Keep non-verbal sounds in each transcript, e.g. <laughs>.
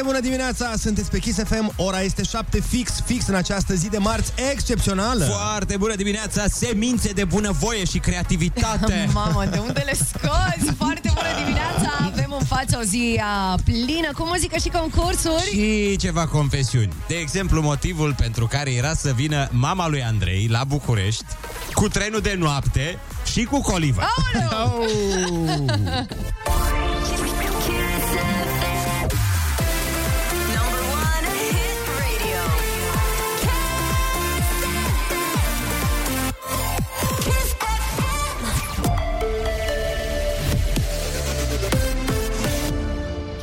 Foarte bună dimineața, sunteți pe Kiss FM, ora este 7 fix, fix în această zi de marți excepțională. Foarte bună dimineața, semințe de bunăvoie și creativitate. <laughs> Mamă, de unde le scoți? Foarte bună dimineața! Avem în față o zi a, plină cu muzică și concursuri. Și ceva confesiuni. De exemplu, motivul pentru care era să vină mama lui Andrei la București cu trenul de noapte și cu coliva. Aoleu! <laughs> Number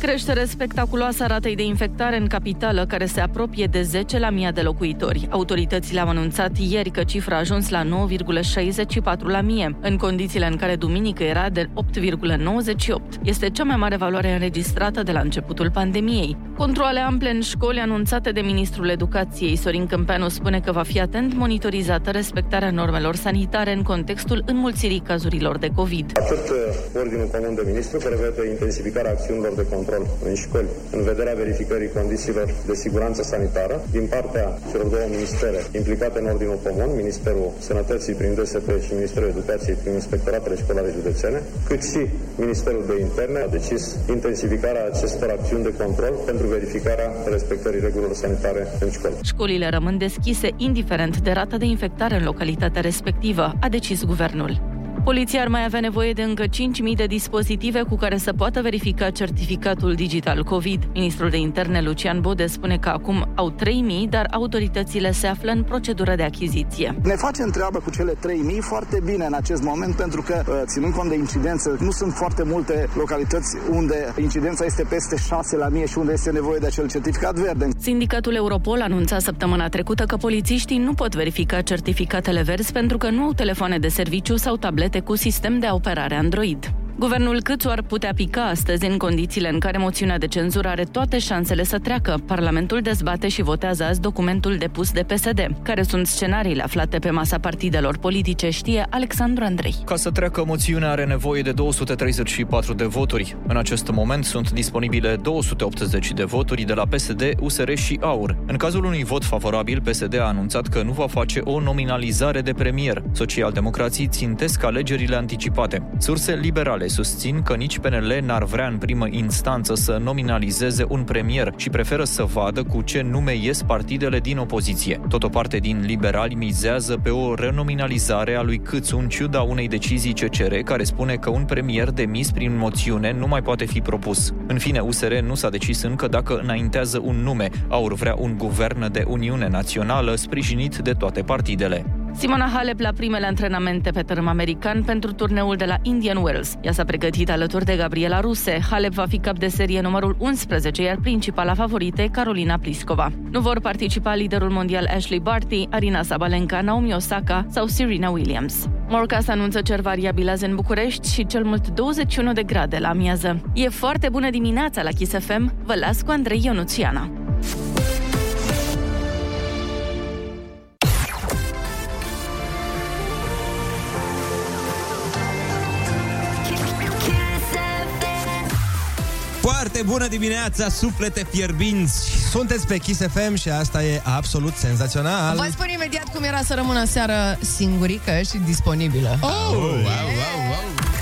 Creștere spectaculoasă a ratei de infectare în capitală, care se apropie de 10 la mii de locuitori. Autoritățile au anunțat ieri că cifra a ajuns la 9,64 la mie, în condițiile în care duminică era de 8,98. Este cea mai mare valoare înregistrată de la începutul pandemiei. Controle ample în școli anunțate de Ministrul Educației, Sorin Câmpeanu spune că va fi atent monitorizată respectarea normelor sanitare în contextul înmulțirii cazurilor de COVID. Atât uh, Ordinul Comun de Ministru prevede intensificarea acțiunilor de control în școli în vederea verificării condițiilor de siguranță sanitară din partea celor două ministere implicate în Ordinul Comun, Ministerul Sănătății prin DSP și Ministerul Educației prin Inspectoratele Școlare Județene, cât și Ministerul de Interne a decis intensificarea acestor acțiuni de control pentru verificarea respectării regulilor sanitare în școli. Școlile rămân deschise indiferent de rata de infectare în localitatea respectivă, a decis guvernul. Poliția ar mai avea nevoie de încă 5.000 de dispozitive cu care să poată verifica certificatul digital COVID. Ministrul de Interne Lucian Bode spune că acum au 3.000, dar autoritățile se află în procedură de achiziție. Ne facem treabă cu cele 3000 foarte bine în acest moment pentru că, uh, ținând cont de incidență, nu sunt foarte multe localități unde incidența este peste 6 la mie și unde este nevoie de acel certificat verde. Sindicatul Europol anunța săptămâna trecută că polițiștii nu pot verifica certificatele verzi pentru că nu au telefoane de serviciu sau tablete cu sistem de operare Android. Guvernul Câțu ar putea pica astăzi în condițiile în care moțiunea de cenzură are toate șansele să treacă. Parlamentul dezbate și votează azi documentul depus de PSD. Care sunt scenariile aflate pe masa partidelor politice, știe Alexandru Andrei. Ca să treacă moțiunea are nevoie de 234 de voturi. În acest moment sunt disponibile 280 de voturi de la PSD, USR și AUR. În cazul unui vot favorabil, PSD a anunțat că nu va face o nominalizare de premier. Socialdemocrații țintesc alegerile anticipate. Surse liberale susțin că nici PNL n-ar vrea în primă instanță să nominalizeze un premier și preferă să vadă cu ce nume ies partidele din opoziție. Tot o parte din liberali mizează pe o renominalizare a lui Câțu în ciuda unei decizii CCR care spune că un premier demis prin moțiune nu mai poate fi propus. În fine, USR nu s-a decis încă dacă înaintează un nume. Aur vrea un guvern de Uniune Națională sprijinit de toate partidele. Simona Halep la primele antrenamente pe tărâm american pentru turneul de la Indian Wells. Ea s-a pregătit alături de Gabriela Ruse. Halep va fi cap de serie numărul 11, iar principala favorite Carolina Pliskova. Nu vor participa liderul mondial Ashley Barty, Arina Sabalenka, Naomi Osaka sau Serena Williams. Morcast anunță cer variabil azi în București și cel mult 21 de grade la amiază. E foarte bună dimineața la Kiss FM. Vă las cu Andrei Ionuțiana. Foarte bună dimineața, suflete fierbinți. Sunteți pe Kiss FM și asta e absolut senzațional. Vă spun imediat cum era să rămână seară singurică și disponibilă. Oh, wow, wow, wow.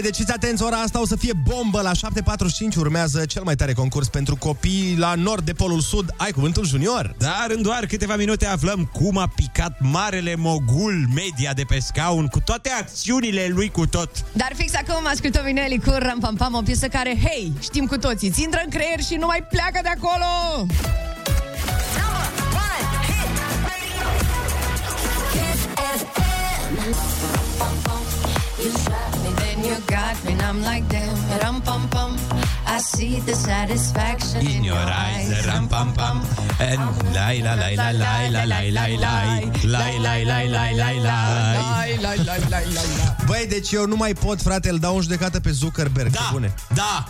Băi, deci fiți atenți, ora asta o să fie bombă la 7.45 urmează cel mai tare concurs pentru copii la nord de Polul Sud. Ai cuvântul junior. Dar în doar câteva minute aflăm cum a picat marele mogul media de pe scaun cu toate acțiunile lui cu tot. Dar fix acum ascultăm Vineli cu Ram Pam Pam, o piesă care, hei, știm cu toții, ți intră în creier și nu mai pleacă de acolo! Number one hit radio. Kiss FM. You shot me, then you got me, and I'm like, damn, ram pam pam. I I see the satisfaction In your eyes, ram pam pam And lai la lai la lai la lai lai lai Lai lai lai lai lai lai Băi, deci eu nu mai pot, frate, îl dau în judecată pe Zuckerberg. Da, Bune. da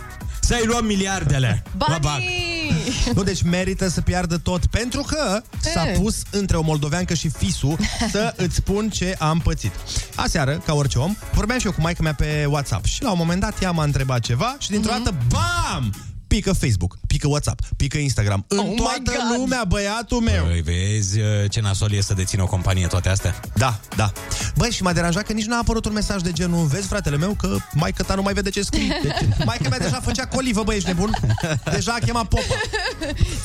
Să-i luăm miliardele Mă bag. Banii! Nu, deci merită să piardă tot Pentru că s-a E. pus între o moldoveancă și fisu Să <laughs> îți spun ce am pățit Aseară, ca orice om, vorbeam și eu cu maica mea pe WhatsApp Și la un moment dat ea m-a întrebat ceva Și dintr-o Mhm. dată, bam! Pică Facebook, pică WhatsApp, pică Instagram În Oh my toată God! lumea, băiatul meu Păi vezi uh, ce nasol e să dețină o companie toate astea? Da, da. Băi, și m-a deranjat că nici nu a apărut un mesaj de genul Vezi, fratele meu, că maică ta nu mai vede ce scrie <laughs> deci, Maica mea deja făcea colivă, băi, ești nebun? Deja a chemat popa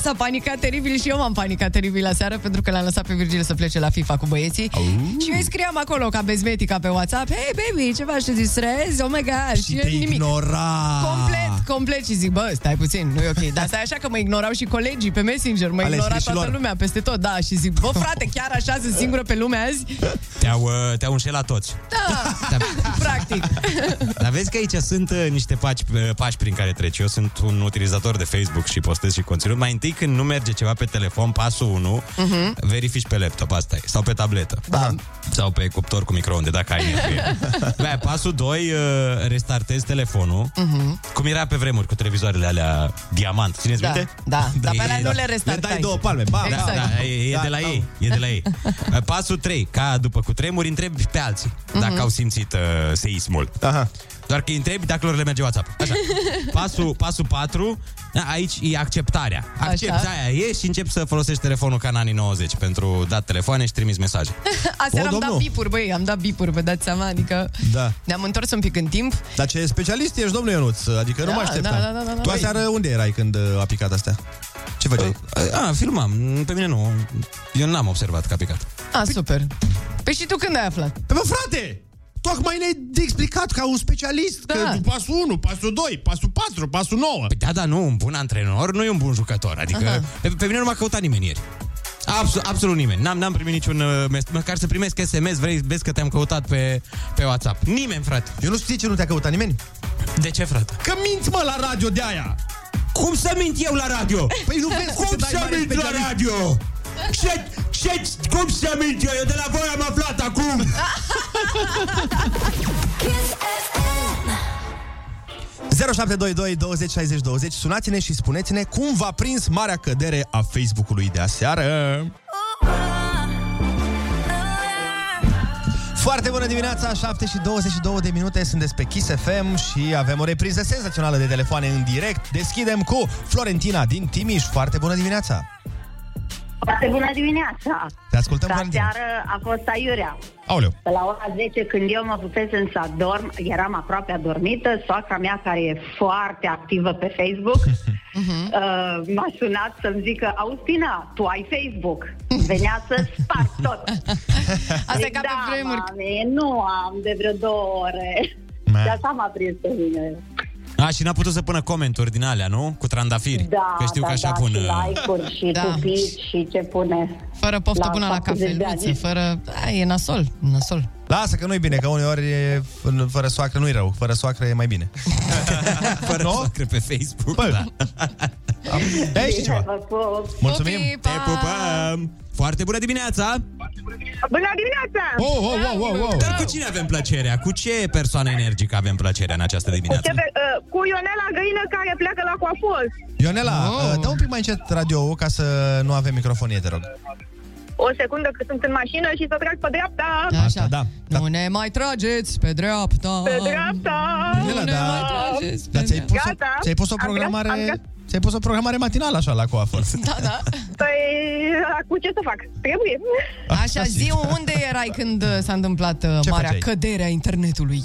S-a panicat teribil și eu m-am panicat teribil la seară pentru că l-am lăsat pe Virgil să plece la FIFA cu băieții. Și eu îi scriam acolo ca bezmetica pe WhatsApp, Hey baby, ce faci, te distrezi? Oh my god! Și eu te nimic. ignora Complet, complet și zic, bă, stai puțin, nu e ok. Dar <laughs> stai așa că mă ignorau și colegii pe Messenger, mă Ale ignora scrișilor. toată lumea peste tot, da, și zic, bă, frate, chiar așa sunt singură pe lume azi? Te-au, uh, te-au înșelat toți Da, <laughs> practic. Dar vezi că aici sunt uh, niște pași, uh, pași prin care treci. Eu sunt un utilizator de Facebook și postez și conținut. Mai întâi când nu merge ceva pe telefon, pasul 1, uh-huh. verifici pe laptop, asta e, sau pe tabletă. Da. Sau pe cuptor cu microunde, dacă ai nevoie. <laughs> Bă, pasul 2, uh, restartezi telefonul. Uh-huh. Cum era pe vremuri cu televizoarele alea diamant. Țineți Da, minte? <laughs> da, dar pe alea nu le Le restartai. dai două palme, bam, Da, Exact. da, e, e Da, de la da. ei, e de la ei. <laughs> Uh, Pasul 3, ca după cu tremuri, întrebi pe alții dacă au simțit uh, seismul. Aha. Doar că îi întrebi dacă lor le merge WhatsApp. Așa. <laughs> Pasul, pasul 4, da, aici e acceptarea. Accepti Așa. aia e și începi să folosești telefonul ca în anii 90 pentru dat telefoane și trimis mesaje. <laughs> Aseară O, am dat domnul. bipuri, băi, am dat bipuri, vă dați seama, adică Da. ne-am întors un pic în timp. Dar ce specialist ești, domnule Ionuț? Adică nu Da, mă așteptam. da, da, da, da, da. Tu aseară unde erai când uh, a picat astea? Ce făceai? A, filmam. Pe mine nu. Eu n-am observat că a picat. A, super. Păi și tu când ai aflat? Păi mă, frate! Tocmai ne-ai de explicat ca un specialist Da. că pasul 1, pasul 2, pasul 4, pasul 9. Păi da, da, nu, un bun antrenor nu e un bun jucător. Adică pe, pe mine nu m-a căutat nimeni ieri. Absolut, absolut nimeni. N-am, n-am primit niciun uh, mes- măcar să primesc SMS, vrei, vezi că te-am căutat pe, pe WhatsApp. Nimeni, frate. Eu nu știu ce nu te-a căutat nimeni. De ce, frate? Că minți, mă, la radio de aia! Cum să mint eu la radio? Păi nu vezi Cum că te dai să mare mint la specialist? radio? Ce, ce, cum să mint eu? Eu de la voi am aflat acum. Kiss FM. 0722 20 60 20 Sunați-ne și spuneți-ne cum v-a prins marea cădere a Facebook-ului de aseară. Foarte bună dimineața, 7 și 22 de minute, sunteți pe Kiss FM și avem o repriză senzațională de telefoane în direct. Deschidem cu Florentina din Timiș. Foarte bună dimineața! Foarte bună dimineața! Te ascultăm, Ca Florentina. seară a fost aiurea. Aoleu. Pe la ora 10, când eu mă pusesem să adorm, eram aproape adormită, soacra mea, care e foarte activă pe Facebook, <laughs> uh, m-a sunat să-mi zică, Austina, tu ai Facebook. Venea să sparg tot. <laughs> Asta e Zic, ca pe da, vremuri. mame, nu am de vreo două ore. Ma. De asta m-a prins pe mine. A, și n-a putut să pună comenturi din alea, nu? Cu trandafiri. Da, că știu da, că așa da, pun... și uh, like-uri și Da. da. pupici și ce pune. Fără poftă La bună la 40 de cafeluță, ani. fără... A, e nasol, nasol. Lasă că nu-i bine, că uneori e, în- fără soacră nu-i rău, fără soacră e mai bine. <laughs> Fără Nu? soacră pe Facebook. Bă, da. Ei, știi ceva? Vă pup. Mulțumim! Pupi, Te pa! pupăm! Foarte bună dimineața! Bună dimineața! Oh, oh, oh, oh, oh. Dar cu cine avem plăcerea? Cu ce persoană energică avem plăcerea în această dimineață? Ce pe, uh, cu Ionela Găină care pleacă la coafos. Ionela, Oh. oh. dă un pic mai încet radio ca să nu avem microfonie, te rog. O secundă că sunt în mașină și să trag pe dreapta. Asta, da. Nu ne mai trageți pe dreapta. Pe dreapta. Ionela, Nu ne da. mai trageți pe Dar ți-ai pus, o, Gata. ți-ai pus o Am programare... gata, am gata. Ți-ai pus o programare matinală așa la coafă. <laughs> Da, da. Păi, cu ce să fac? Trebuie. Așa, zi unde erai când uh, s-a întâmplat uh, Ce marea făceai? cădere a internetului?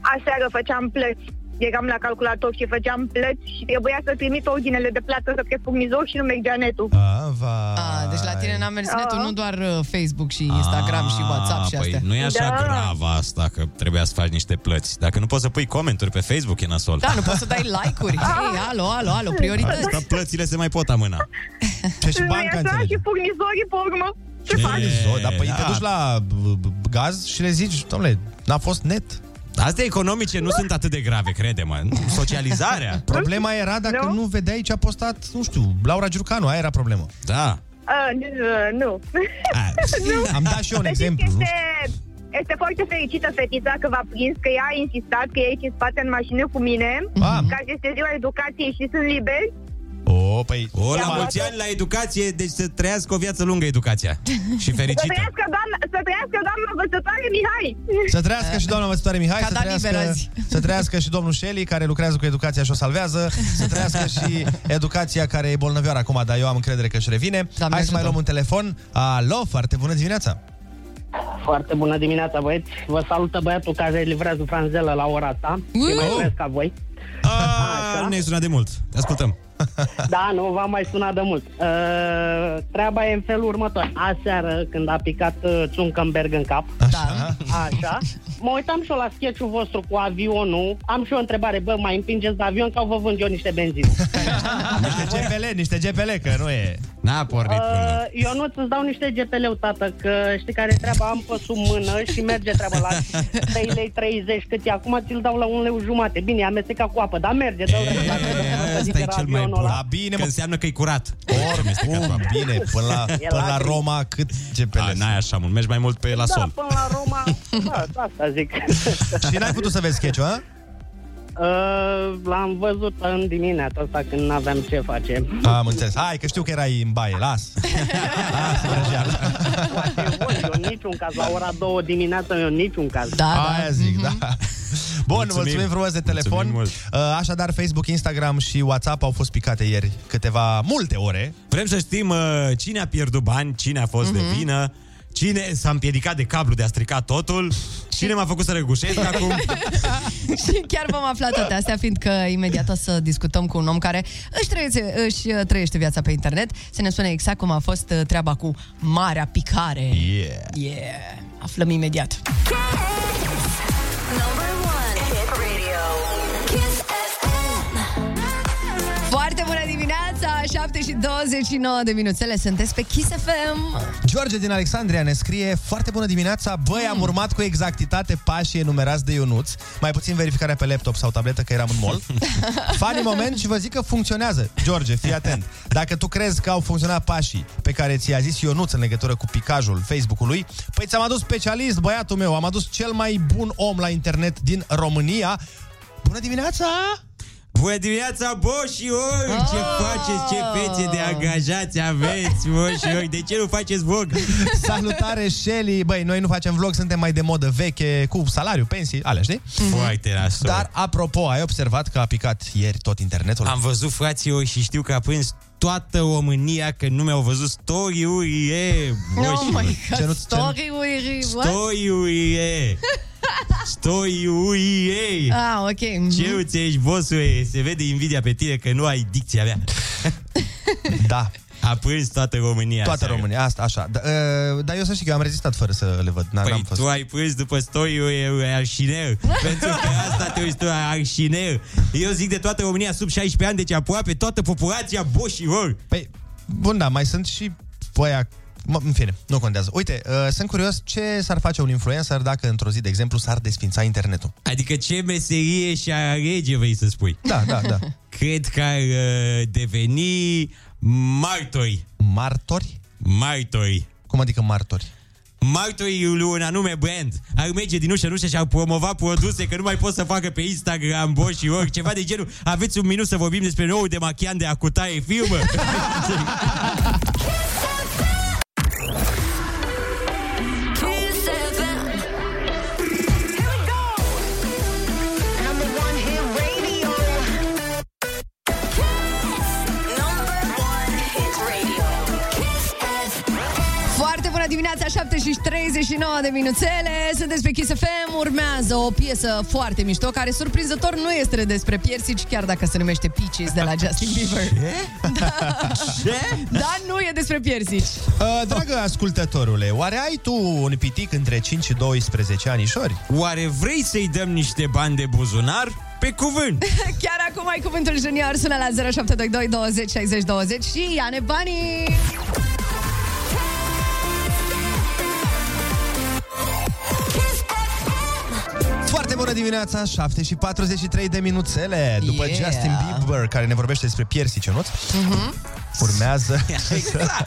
Aseară făceam plăți. Eram la calculator și făceam plăți și trebuia să trimit ordinele de plată către furnizor și nu mergea netul. A, va. A, deci la tine n-a mers Ah. netul, nu doar uh, Facebook și Instagram și WhatsApp și păi astea. nu e așa Da. grav asta că trebuia să faci niște plăți. Dacă nu poți să pui comentarii pe Facebook, e nasol. Da, nu poți să dai <laughs> like-uri. Ei, alo, alo, alo, priorități. Asta plățile se mai pot amâna. Ce și Nu e banca așa înțelege. și furnizorii pe urmă. Ce Ce? fac? Furnizor, dar păi Da. te duci la b- b- gaz și le zici, domnule, n-a fost net. Astea economice nu sunt atât de grave, crede-mă. Socializarea. <laughs> Problema era dacă nu, nu vedeai ce a postat, nu știu, Laura Giurcanu, aia era problema. Da. Uh, nu, nu. <laughs> nu. Am dat și eu un Să știți exemplu. că Este, este foarte fericită fetița că v-a prins, că ea a insistat că e aici în spate în mașină cu mine, Ah. că azi este ziua educației și sunt liberi. O, păi... O, la mulți ani la educație, deci să trăiască o viață lungă educația. <laughs> Și Să fericită. trăiască doamna, să trăiască doamna învățătoare Mihai. Să trăiască și doamna învățătoare Mihai, Ca să da trăiască, liber azi. să trăiască și domnul Shelley, care lucrează cu educația și o salvează, să trăiască și educația care e bolnăvioară acum, dar eu am încredere că își revine. Doamne Hai să mai ajută. luăm un telefon. Alo, foarte bună dimineața! Foarte bună dimineața, băieți. Vă salută băiatul care livrează franzelă la ora asta. Ui! E mai fresc ca voi. A, ne-ai sunat de mult. Te ascultăm. <laughs> Da, nu v-am mai sunat de mult. Uh, treaba e în felul următor. Aseară, când a picat uh, Zuckerberg în cap, Da. așa, mă uitam și eu la sketch-ul vostru cu avionul. Am și o întrebare, bă, mai împingeți de avion sau vă vând eu niște benzină? <laughs> Niște GPL, niște GPL, că nu e... N-a pornit până. Uh, eu nu ți dau niște GPL-ul, tată, că știi care e treaba, am pe sub mână și merge treaba la 3 lei 30, cât e acum, ți-l dau la 1 lei jumate. Bine, e amestecat cu apă, dar merge, dă Asta e cel mai bun. Da, bine, Că mă. înseamnă că e curat. Orme, cum, bine, până la, până la Roma, cât GPL. A, n-ai așa mult, mergi mai mult pe la Da, sol. până la Roma, <laughs> da, asta zic. Și n-ai putut să vezi sketch-ul, a? <laughs> Uh, l-am văzut în dimineața asta când n-aveam ce face. Am înțeles. Hai, că știu că erai în baie, las. Lasă vrăjeală. Poate voi, eu în niciun caz, la ora 2 dimineața, eu în niciun caz. Da, Aia zic, da. Bun, mulțumim, Mulțumim. mulțumim frumos de telefon. Mulțumim mult. Uh, Așadar, Facebook, Instagram și WhatsApp au fost picate ieri câteva, multe ore. Vrem să știm uh, cine a pierdut bani, cine a fost de vină, cine s-a împiedicat de cablu de a stricat totul, cine m-a făcut să răgușesc acum. <laughs> Și chiar vom afla toate astea, fiindcă imediat o să discutăm cu un om care își trăiește, își uh, trăiește viața pe internet, să ne spune exact cum a fost uh, treaba cu marea picare. Yeah. Yeah. Aflăm imediat. Number 7 și 29 de minuțele, sunteți pe Kiss FM. George din Alexandria ne scrie Foarte bună dimineața, băi, am urmat cu exactitate pașii enumerați de Ionuț. Mai puțin verificarea pe laptop sau tabletă, că eram în mall. <laughs> Funny moment și vă zic că funcționează. George, fii atent. Dacă tu crezi că au funcționat pașii pe care ți-a zis Ionuț în legătură cu picajul Facebook-ului Păi ți-am adus specialist, băiatul meu. Am adus cel mai bun om la internet din România. Bună dimineața! Bună dimineața, boșiori! Ce faceți, ce fețe de angajați aveți, boșiori? De ce nu faceți vlog? <laughs> Salutare, Shelly! Băi, noi nu facem vlog, suntem mai de modă veche, cu salariu, pensii, alea, știi? Foarte nasol. Dar, apropo, ai observat că a picat ieri tot internetul? Am văzut fraților și știu că a prins toată România că nu mi-au văzut story-uri, e, Oh boșiori. my Ce nu- god, story uri, what? Story-uri, <laughs> e. Story-uri, e. Ah, ok. mhm. Ce uite, bossule, se vede invidia pe tine că nu ai dicția mea. <laughs> Da, A prins toată România. toată seara. România, asta, așa. Da, uh, dar eu să știi că eu am rezistat fără să le văd. N- Păi n-am fost. tu ai prins după story-uri arșiner <laughs> Pentru că asta te uiți tu, arșiner Eu zic de toată România sub 16 ani Deci aproape toată populația boșilor Păi, bun, da, mai sunt și băia Mă, în fine, nu contează. Uite, uh, sunt curios ce s-ar face un influencer dacă într-o zi, de exemplu, s-ar desfința internetul. Adică ce meserie și alege vrei să spui Da, da, da. <laughs> Cred că ar uh, deveni martori Martori? Martori Cum adică martori? Martorii lui un anume brand Ar merge din ușă în ușă și ar promova produse Că nu mai pot să facă pe Instagram Boș și ori ceva de genul Aveți un minut să vorbim despre nou de machian de acutaie firmă <laughs> 7 și 39 de minuțele Sunteți pe Kiss FM Urmează o piesă foarte mișto Care surprinzător nu este despre piersici Chiar dacă se numește Peaches de la <laughs> Justin Bieber <laughs> Da. Dar nu e despre piersici Uh, dragă ascultătorule, oare ai tu un pitic între 5 și 12 anișori? Oare vrei să-i dăm niște bani de buzunar? Pe cuvânt! <laughs> Chiar acum ai cuvântul junior Sună la 0722 20 60 20 Și ia-ne banii Foarte bună dimineața, 7 și 43 de minuțele După Yeah. Justin Bieber, care ne vorbește despre piersi cenuț Mhm. Urmează <laughs> Exact.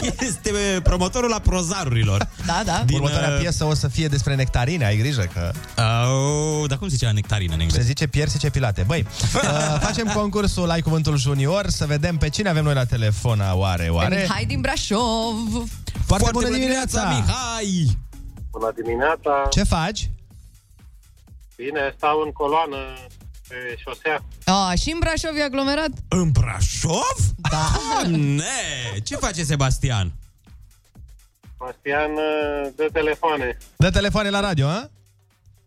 <laughs> Este uh, promotorul la prozarurilor. Da, da. Din, uh, Următoarea piesă o să fie despre nectarine, ai grijă că... Oh, dar cum zicea nectarină în Se engleză? zice piersice pilate. Băi, <laughs> uh, facem concursul Ai Cuvântul Junior Să vedem pe cine avem noi la telefon Oare, Pe oare? Mihai din Brașov. Foarte, bună dimineața! Mihai! Bună dimineața! Ce faci? Bine, stau în coloană pe șosea. A, și în Brașov e aglomerat? În Brașov? Da. Ne, ce face Sebastian? Bastian uh, de telefoane. Dă telefoane la radio, a?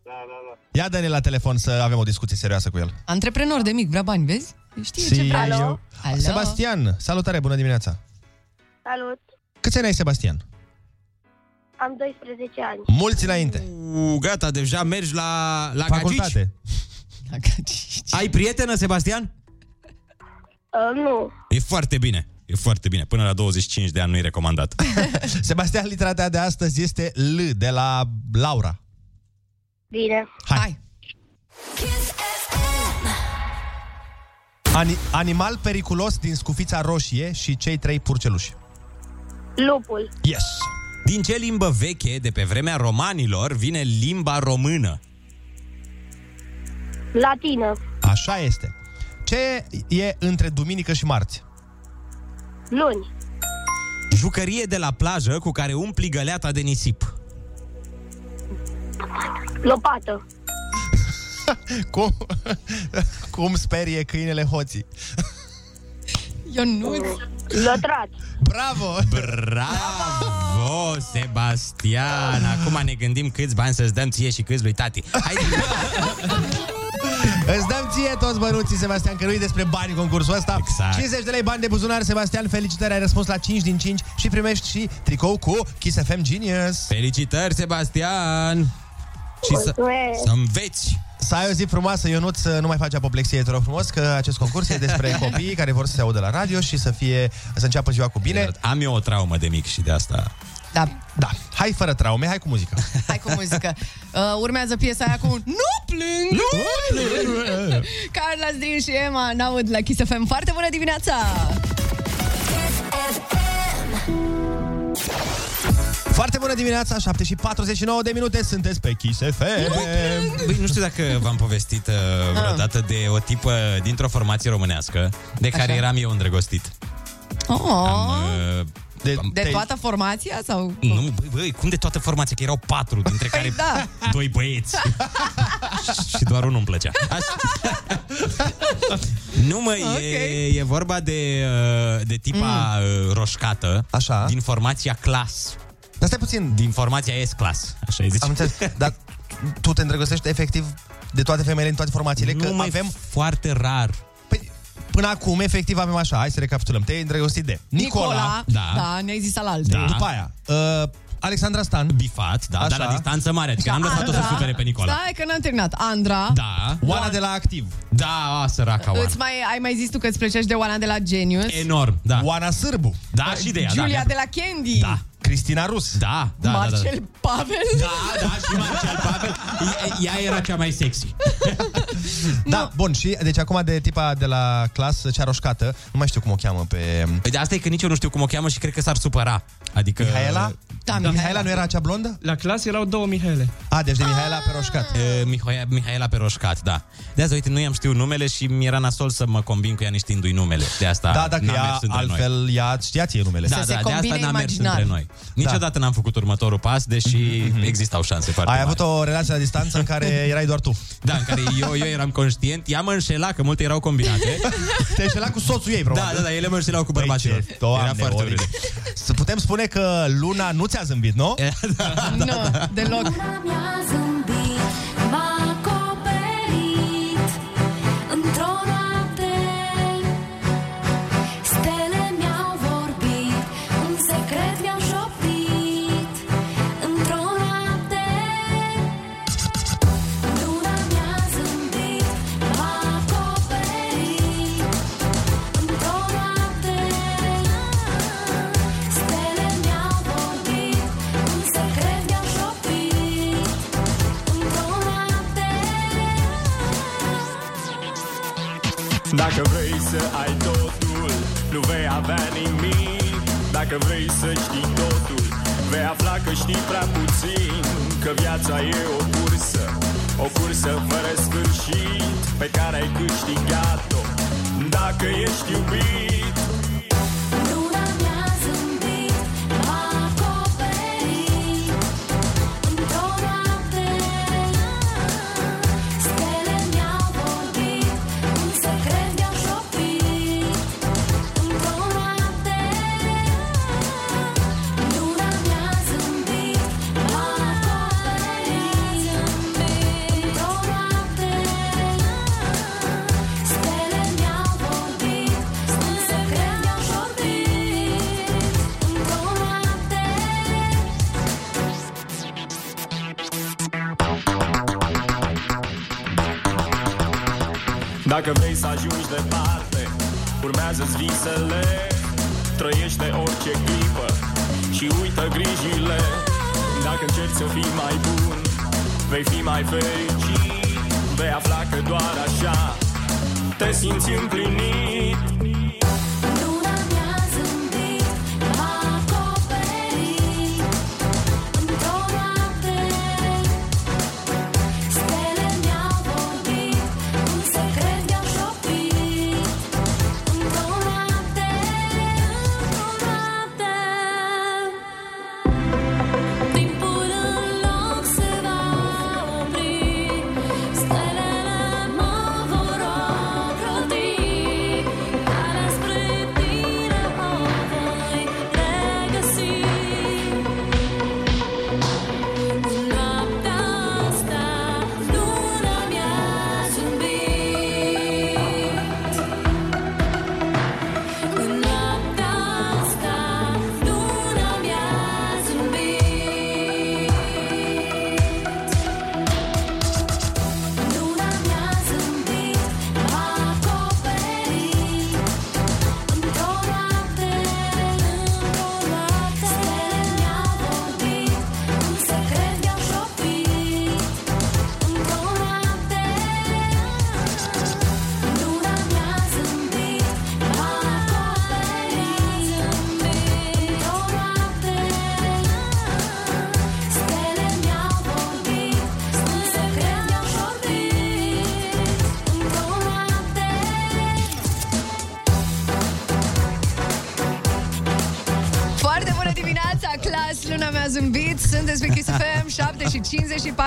Da, da, da. Ia dă-ne la telefon să avem o discuție serioasă cu el. Antreprenor de mic, vrea bani, vezi? Știe Si, ce vrea. eu- Alo? Sebastian, salutare, bună dimineața! Salut! Câți ani ai, Sebastian? Am 12 ani. Mulți înainte. U, gata, deja mergi la, la Gagici? Facultate. Ai prietenă, Sebastian? Uh, nu. E foarte bine. E foarte bine. Până la 25 de ani nu e recomandat. <laughs> Sebastian, litera ta de astăzi este L, de la Laura. Bine. Hai. Hai. Ani- animal periculos din scufița roșie și cei trei purceluși. Lupul. Yes! Din ce limbă veche de pe vremea romanilor vine limba română? Latină. Așa este. Ce e între duminică și marți? Luni. Jucărie de la plajă cu care umpli găleata de nisip. Lopată. <laughs> Cum, cum sperie câinele hoții? Eu nu... Lătrat. Bravo! Bravo, Sebastian! Acum ne gândim câți bani să-ți dăm ție și câți lui tati. Hai, <laughs> Îți dăm ție toți bănuții, Sebastian, că nu despre bani concursul ăsta. Exact. 50 de lei bani de buzunar, Sebastian, felicitări, ai răspuns la 5 din 5 și primești și tricou cu Kiss FM Genius. Felicitări, Sebastian! Și să, Mulțumesc. să înveți Să ai o zi frumoasă, Ionut, să nu mai faci apoplexie, te rog frumos, că acest concurs e despre <laughs> copii care vor să se audă la radio și să fie să înceapă ziua cu bine. Am eu o traumă de mic și de asta... Da, Da, hai fără traume, hai cu muzică. <laughs> hai cu muzică. Uh, urmează piesa aia cu Nu plâng! Nu plâng! <laughs> Carla Zdrin și Emma n-aud la Kiss FM. Foarte bună dimineața! Foarte bună dimineața, 7 și 49 de minute, sunteți pe Kiss FM. Băi, nu știu dacă v-am povestit uh, vreodată de o tipă dintr-o formație românească de care Așa. eram eu îndrăgostit. Oh, Am, uh, De, de toată formația sau... Nu, băi, băi, cum de toată formația? Că erau patru, dintre care Păi da. doi băieți. <laughs> și doar unul îmi plăcea. Așa. nu mă, Ok. e, e vorba de, uh, de tipa mm. roșcată Așa. din formația clas. Dar stai puțin, Din formația S-Class, așa îi zice. am înțeles, dar tu te îndrăgostești efectiv de toate femeile în toate formațiile? nu că mai avem, foarte rar. păi, până acum, efectiv, avem așa, hai să recapitulăm. Te-ai îndrăgostit de Nicola, Nicola. Da. Da, ne-ai zis al alte. Da. după aia, uh, Alexandra Stan, Bifat, da, Așa. dar la distanță mare, adică n-am lăsat-o să Andra. supere pe Nicola. Stai că n-am terminat. Andra. Da, Oana de la Activ, da, a, săraca Oana. Îți mai, ai mai zis tu că îți plăcești de Oana de la Genius. Enorm, da. Oana Sârbu, Da, și de ea, da. Giulia de la Candy. Da, Cristina Rus, da, da, da, da. Marcel Pavel. Da, da, și Marcel Pavel. Ea era cea mai sexy. <laughs> Da, bun, și deci acum de tipa de la clasă, cea roșcată, nu mai știu cum o cheamă pe... Păi de asta e că nici eu nu știu cum o cheamă și cred că s-ar supăra. Adică... Mihaela? Da, Mihaela nu era cea blondă? La clasă erau două Mihaele. A, deci de Mihaela pe roșcat. Uh, Mihaela, Mihaela Peroșcat, da. De asta, uite, nu i-am știut numele și mi-era nasol să mă combin cu ea neștiindu-i numele. De asta Da, dacă n-a ea mers între altfel, noi. ea știați e numele. Da, Să se da, de asta combine n-a mers imaginar. între noi. Niciodată n-am făcut următorul pas, deși existau șanse foarte Ai mari. avut o relație la distanță în care <laughs> erai doar tu. Da, în care eu, eu eram conștient, ea mă înșela, că multe erau combinate. <laughs> Te-ai înșelat cu soțul ei, da, probabil. da, da, ele mă înșelau cu Băi, bărbaților. ce- Doamne, Era foarte oribil. urât. Să putem spune că luna nu ți-a zâmbit, nu? <laughs> Nu, deloc. Să știi totul, vei afla că știi prea puțin Că viața e o cursă, o cursă fără sfârșit Pe care ai câștigat-o. Dacă ești iubit visele Trăiește orice clipă Și uită grijile. Dacă încerci să fii mai bun Vei fi mai fericit. Vei afla că doar așa Te simți împlinit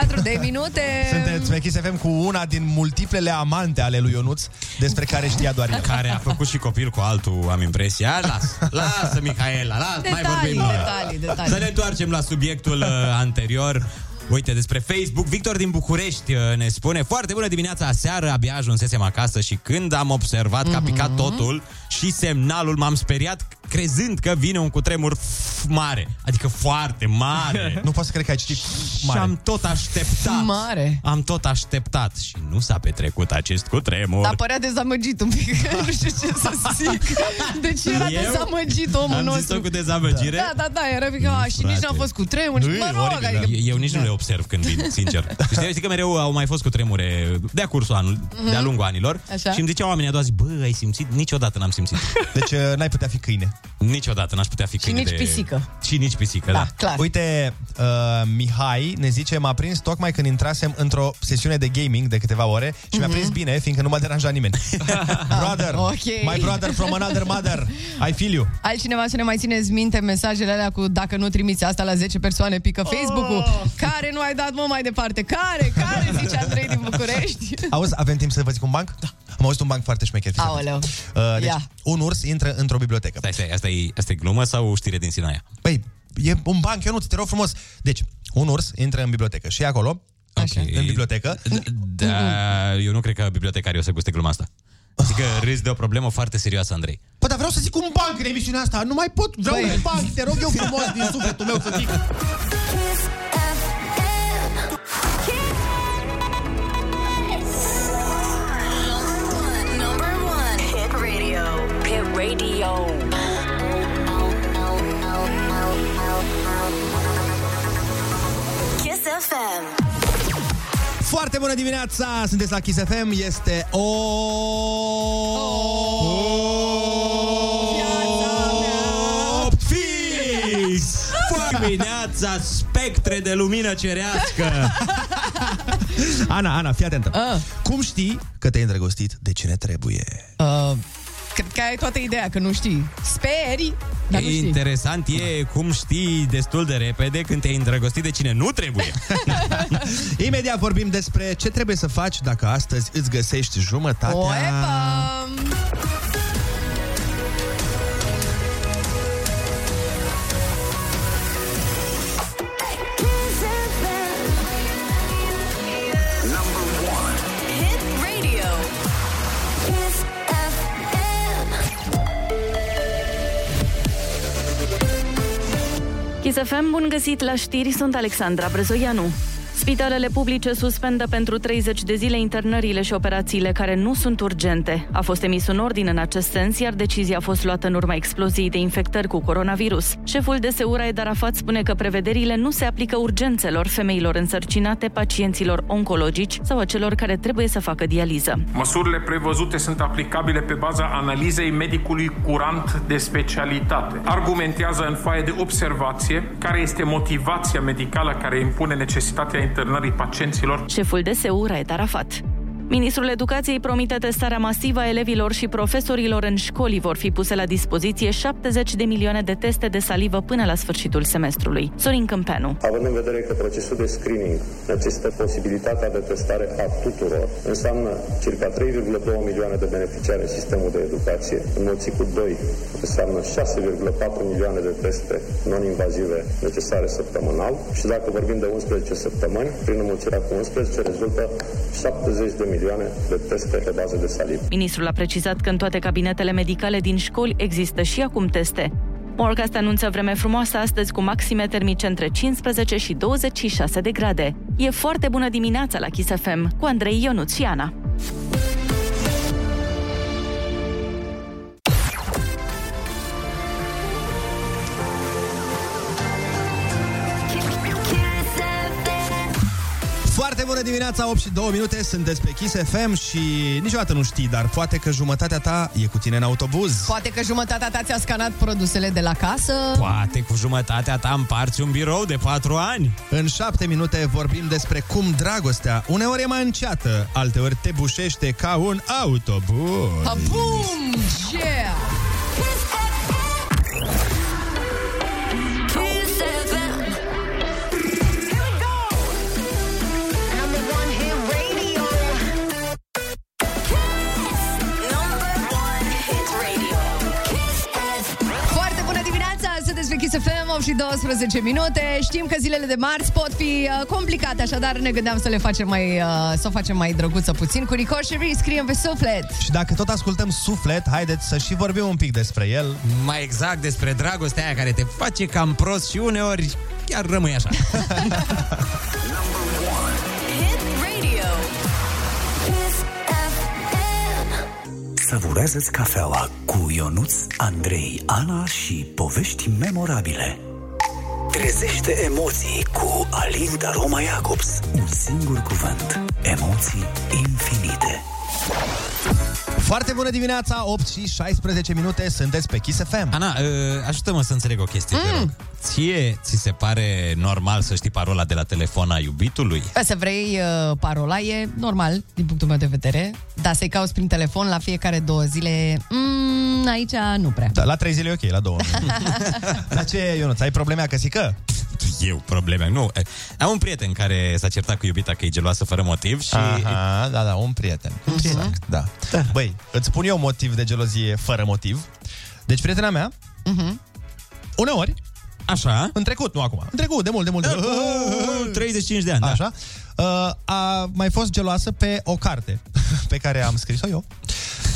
54 de minute. Sunteți pe Kiss FM cu una din multiplele amante ale lui Ionuț, despre care știa doar el. Care a făcut și copil cu altul, am impresia. Las, lasă, Mihaela, las, mai Detalii, vorbim. detalii, detalii. Să ne întoarcem la subiectul uh, anterior. Uite, despre Facebook, Victor din București uh, ne spune Foarte bună dimineața, aseară abia ajunsesem acasă și când am observat că a picat Mhm. totul și semnalul m-am speriat crezând că vine un cutremur f- mare, adică foarte mare. <laughs> Nu pot să cred că ai citit Și am tot așteptat. Mare. Am tot așteptat și nu s-a petrecut acest cutremur. Dar părea dezamăgit un pic, <laughs> nu știu ce să <laughs> zic. Deci era Eu? dezamăgit omul Am nostru. zis-o cu dezamăgire? Da, da, da, era pic, a, și nici frate. n-am fost cu tremur, și mă rog, adică... Eu, eu nici nu le observ când vin, sincer. Știi, știi că mereu au mai fost cu tremure de-a cursul anul, Mhm. de-a lungul anilor. Așa. Și îmi ziceau oamenii a doua zi, bă, ai simțit? Niciodată n-am simțit. Deci uh, n-ai putea fi câine. Niciodată n-aș putea fi câine nici de... pisică. Și nici pisică, da. clar. Uite, uh, Mihai ne zice, m-a prins tocmai când intrasem într-o sesiune de gaming de câteva ore și mi-a prins bine, fiindcă nu m-a deranjat nimeni. <laughs> brother, Ok. my brother from another mother, I feel you. Altcineva să ne mai țineți minte mesajele alea cu dacă nu trimiți asta la 10 persoane, pică Facebook-ul. Oh. Care nu ai dat, mă, mai departe? Care? Care? Zice Andrei din București. Auzi, avem timp să vă zic un banc? Da. Am auzit un banc foarte șmecher. fiți atent. Aoleu. Uh, deci, Ia. un urs intră într-o bibliotecă. Stai, stai, asta e, asta e glumă sau știre din Sinaia? Păi, e un banc, eu nu te rog frumos. Deci, un urs intră în bibliotecă și e acolo, Așa. în bibliotecă, Da, eu nu cred că bibliotecarii o să guste gluma asta. Zic că râzi de o problemă foarte serioasă, Andrei. Păi, dar vreau să zic un banc în emisiunea asta. Nu mai pot. Vreau Băi. un banc. Te rog eu frumos din sufletul meu să zic. <laughs> radio. Kiss FM. Foarte bună dimineața! Sunteți la Kiss FM, este o... Opt fix! Dimineața, spectre de lumină cerească! Ana, Ana, fii atentă. Ah. Cum știi că te-ai îndrăgostit de cine trebuie? Uh, cred că ai toată ideea, că nu știi. Speri, dar nu E știi. interesant e cum știi destul de repede când te-ai îndrăgostit de cine nu trebuie. <laughs> Imediat vorbim despre ce trebuie să faci dacă astăzi îți găsești jumătatea... Oepa! Kiss FM, bun găsit la știri, sunt Alexandra Brezoianu. Spitalele publice suspendă pentru 30 de zile internările și operațiile care nu sunt urgente. A fost emis un ordin în acest sens, iar decizia a fost luată în urma exploziei de infectări cu coronavirus. Șeful de Seura Ed Arafat spune că prevederile nu se aplică urgențelor, femeilor însărcinate, pacienților oncologici sau a celor care trebuie să facă dializă. Măsurile prevăzute sunt aplicabile pe baza analizei medicului curant de specialitate. Argumentează în foaie de observație care este motivația medicală care impune necesitatea internării pacienților Șeful de Seura Ed Arafat. Ministrul Educației promite testarea masivă a elevilor și profesorilor în școli. Vor fi puse la dispoziție 70 de milioane de teste de salivă până la sfârșitul semestrului. Sorin Câmpeanu. Având în vedere că procesul de screening necesită posibilitatea de testare a tuturor, înseamnă circa 3,2 milioane de beneficiari în sistemul de educație, înmulțit cu 2 înseamnă 6,4 milioane de teste non-invazive necesare săptămânal și dacă vorbim de 11 săptămâni, prin înmulțirea cu 11 rezultă 70 de milioane de teste pe bază de salivă. Ministrul a precizat că în toate cabinetele medicale din școli există și acum teste. Morcast anunță vreme frumoasă astăzi cu maxime termice între 15 și 26 de grade. E foarte bună dimineața la Kiss FM cu Andrei Ionuț dimineața, 8 și 2 minute, sunteți pe Kiss FM și niciodată nu știi, dar poate că jumătatea ta e cu tine în autobuz. Poate că jumătatea ta ți-a scanat produsele de la casă. Poate cu jumătatea ta împarți un birou de 4 ani. În 7 minute vorbim despre cum dragostea uneori e mai înceată, alteori te bușește ca un autobuz. Ha, bum! Yeah! 8 și 12 minute. Știm că zilele de marți pot fi uh, complicate, așadar ne gândeam să le facem mai, uh, să o facem mai drăguță puțin. Cu Ricoșerii scriem pe suflet. Și dacă tot ascultăm suflet, haideți să și vorbim un pic despre el. Mai exact despre dragostea aia care te face cam prost și uneori chiar rămâi așa. Hit radio. Kiss FM. Savurează-ți cafeaua cu Ionuț, Andrei, Ana și povești memorabile. Trezește emoții cu Alin Roma Jacobs. Un singur cuvânt. Emoții infinite. Foarte bună dimineața, 8 și 16 minute, sunteți pe Kiss FM. Ana, uh, ajută-mă să înțeleg o chestie, mm. te rog. Ție ți se pare normal să știi parola de la telefon a iubitului? Să vrei uh, parola e normal, din punctul meu de vedere, dar să-i cauți prin telefon la fiecare două zile, mm, aici nu prea. Da, la 3 zile e ok, la 2 La <laughs> ce, Ionuț, ai probleme acasă? Eu probleme, nu. Am un prieten care s-a certat cu iubita că e geloasă fără motiv și... Aha, da, da, un prieten. Exact, da. Băi, îți spun eu motiv de gelozie fără motiv. Deci prietena mea, uneori, Așa. în trecut, nu acum, în trecut, de mult, de mult. De mult. 35 de ani, da. Așa. Uh, a mai fost geloasă pe o carte <laughs> pe care am scris-o eu.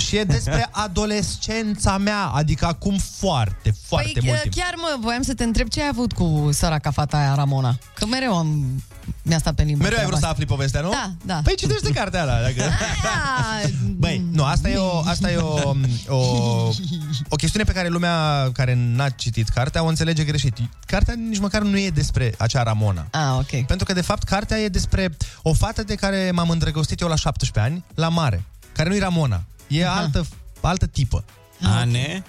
Și e despre <laughs> adolescența mea, adică acum foarte, foarte păi, mult timp. chiar mă, voiam să te întreb ce ai avut cu săraca fata aia, Ramona. Că mereu am... mi-a stat pe limbă. Mereu ai vrut să treaba afli povestea, nu? Da, da. Păi citește cartea ala. Dacă... <laughs> asta. <laughs> Băi, nu, asta e, o, asta e o, o, o chestiune pe care lumea care n-a citit cartea o înțelege greșit. Cartea nici măcar nu e despre acea Ramona. Ah, ok. Pentru că, de fapt, cartea e despre o fată de care m-am îndrăgostit eu la 17 ani, la mare, care nu e Ramona. E altă, altă tipă. Ane?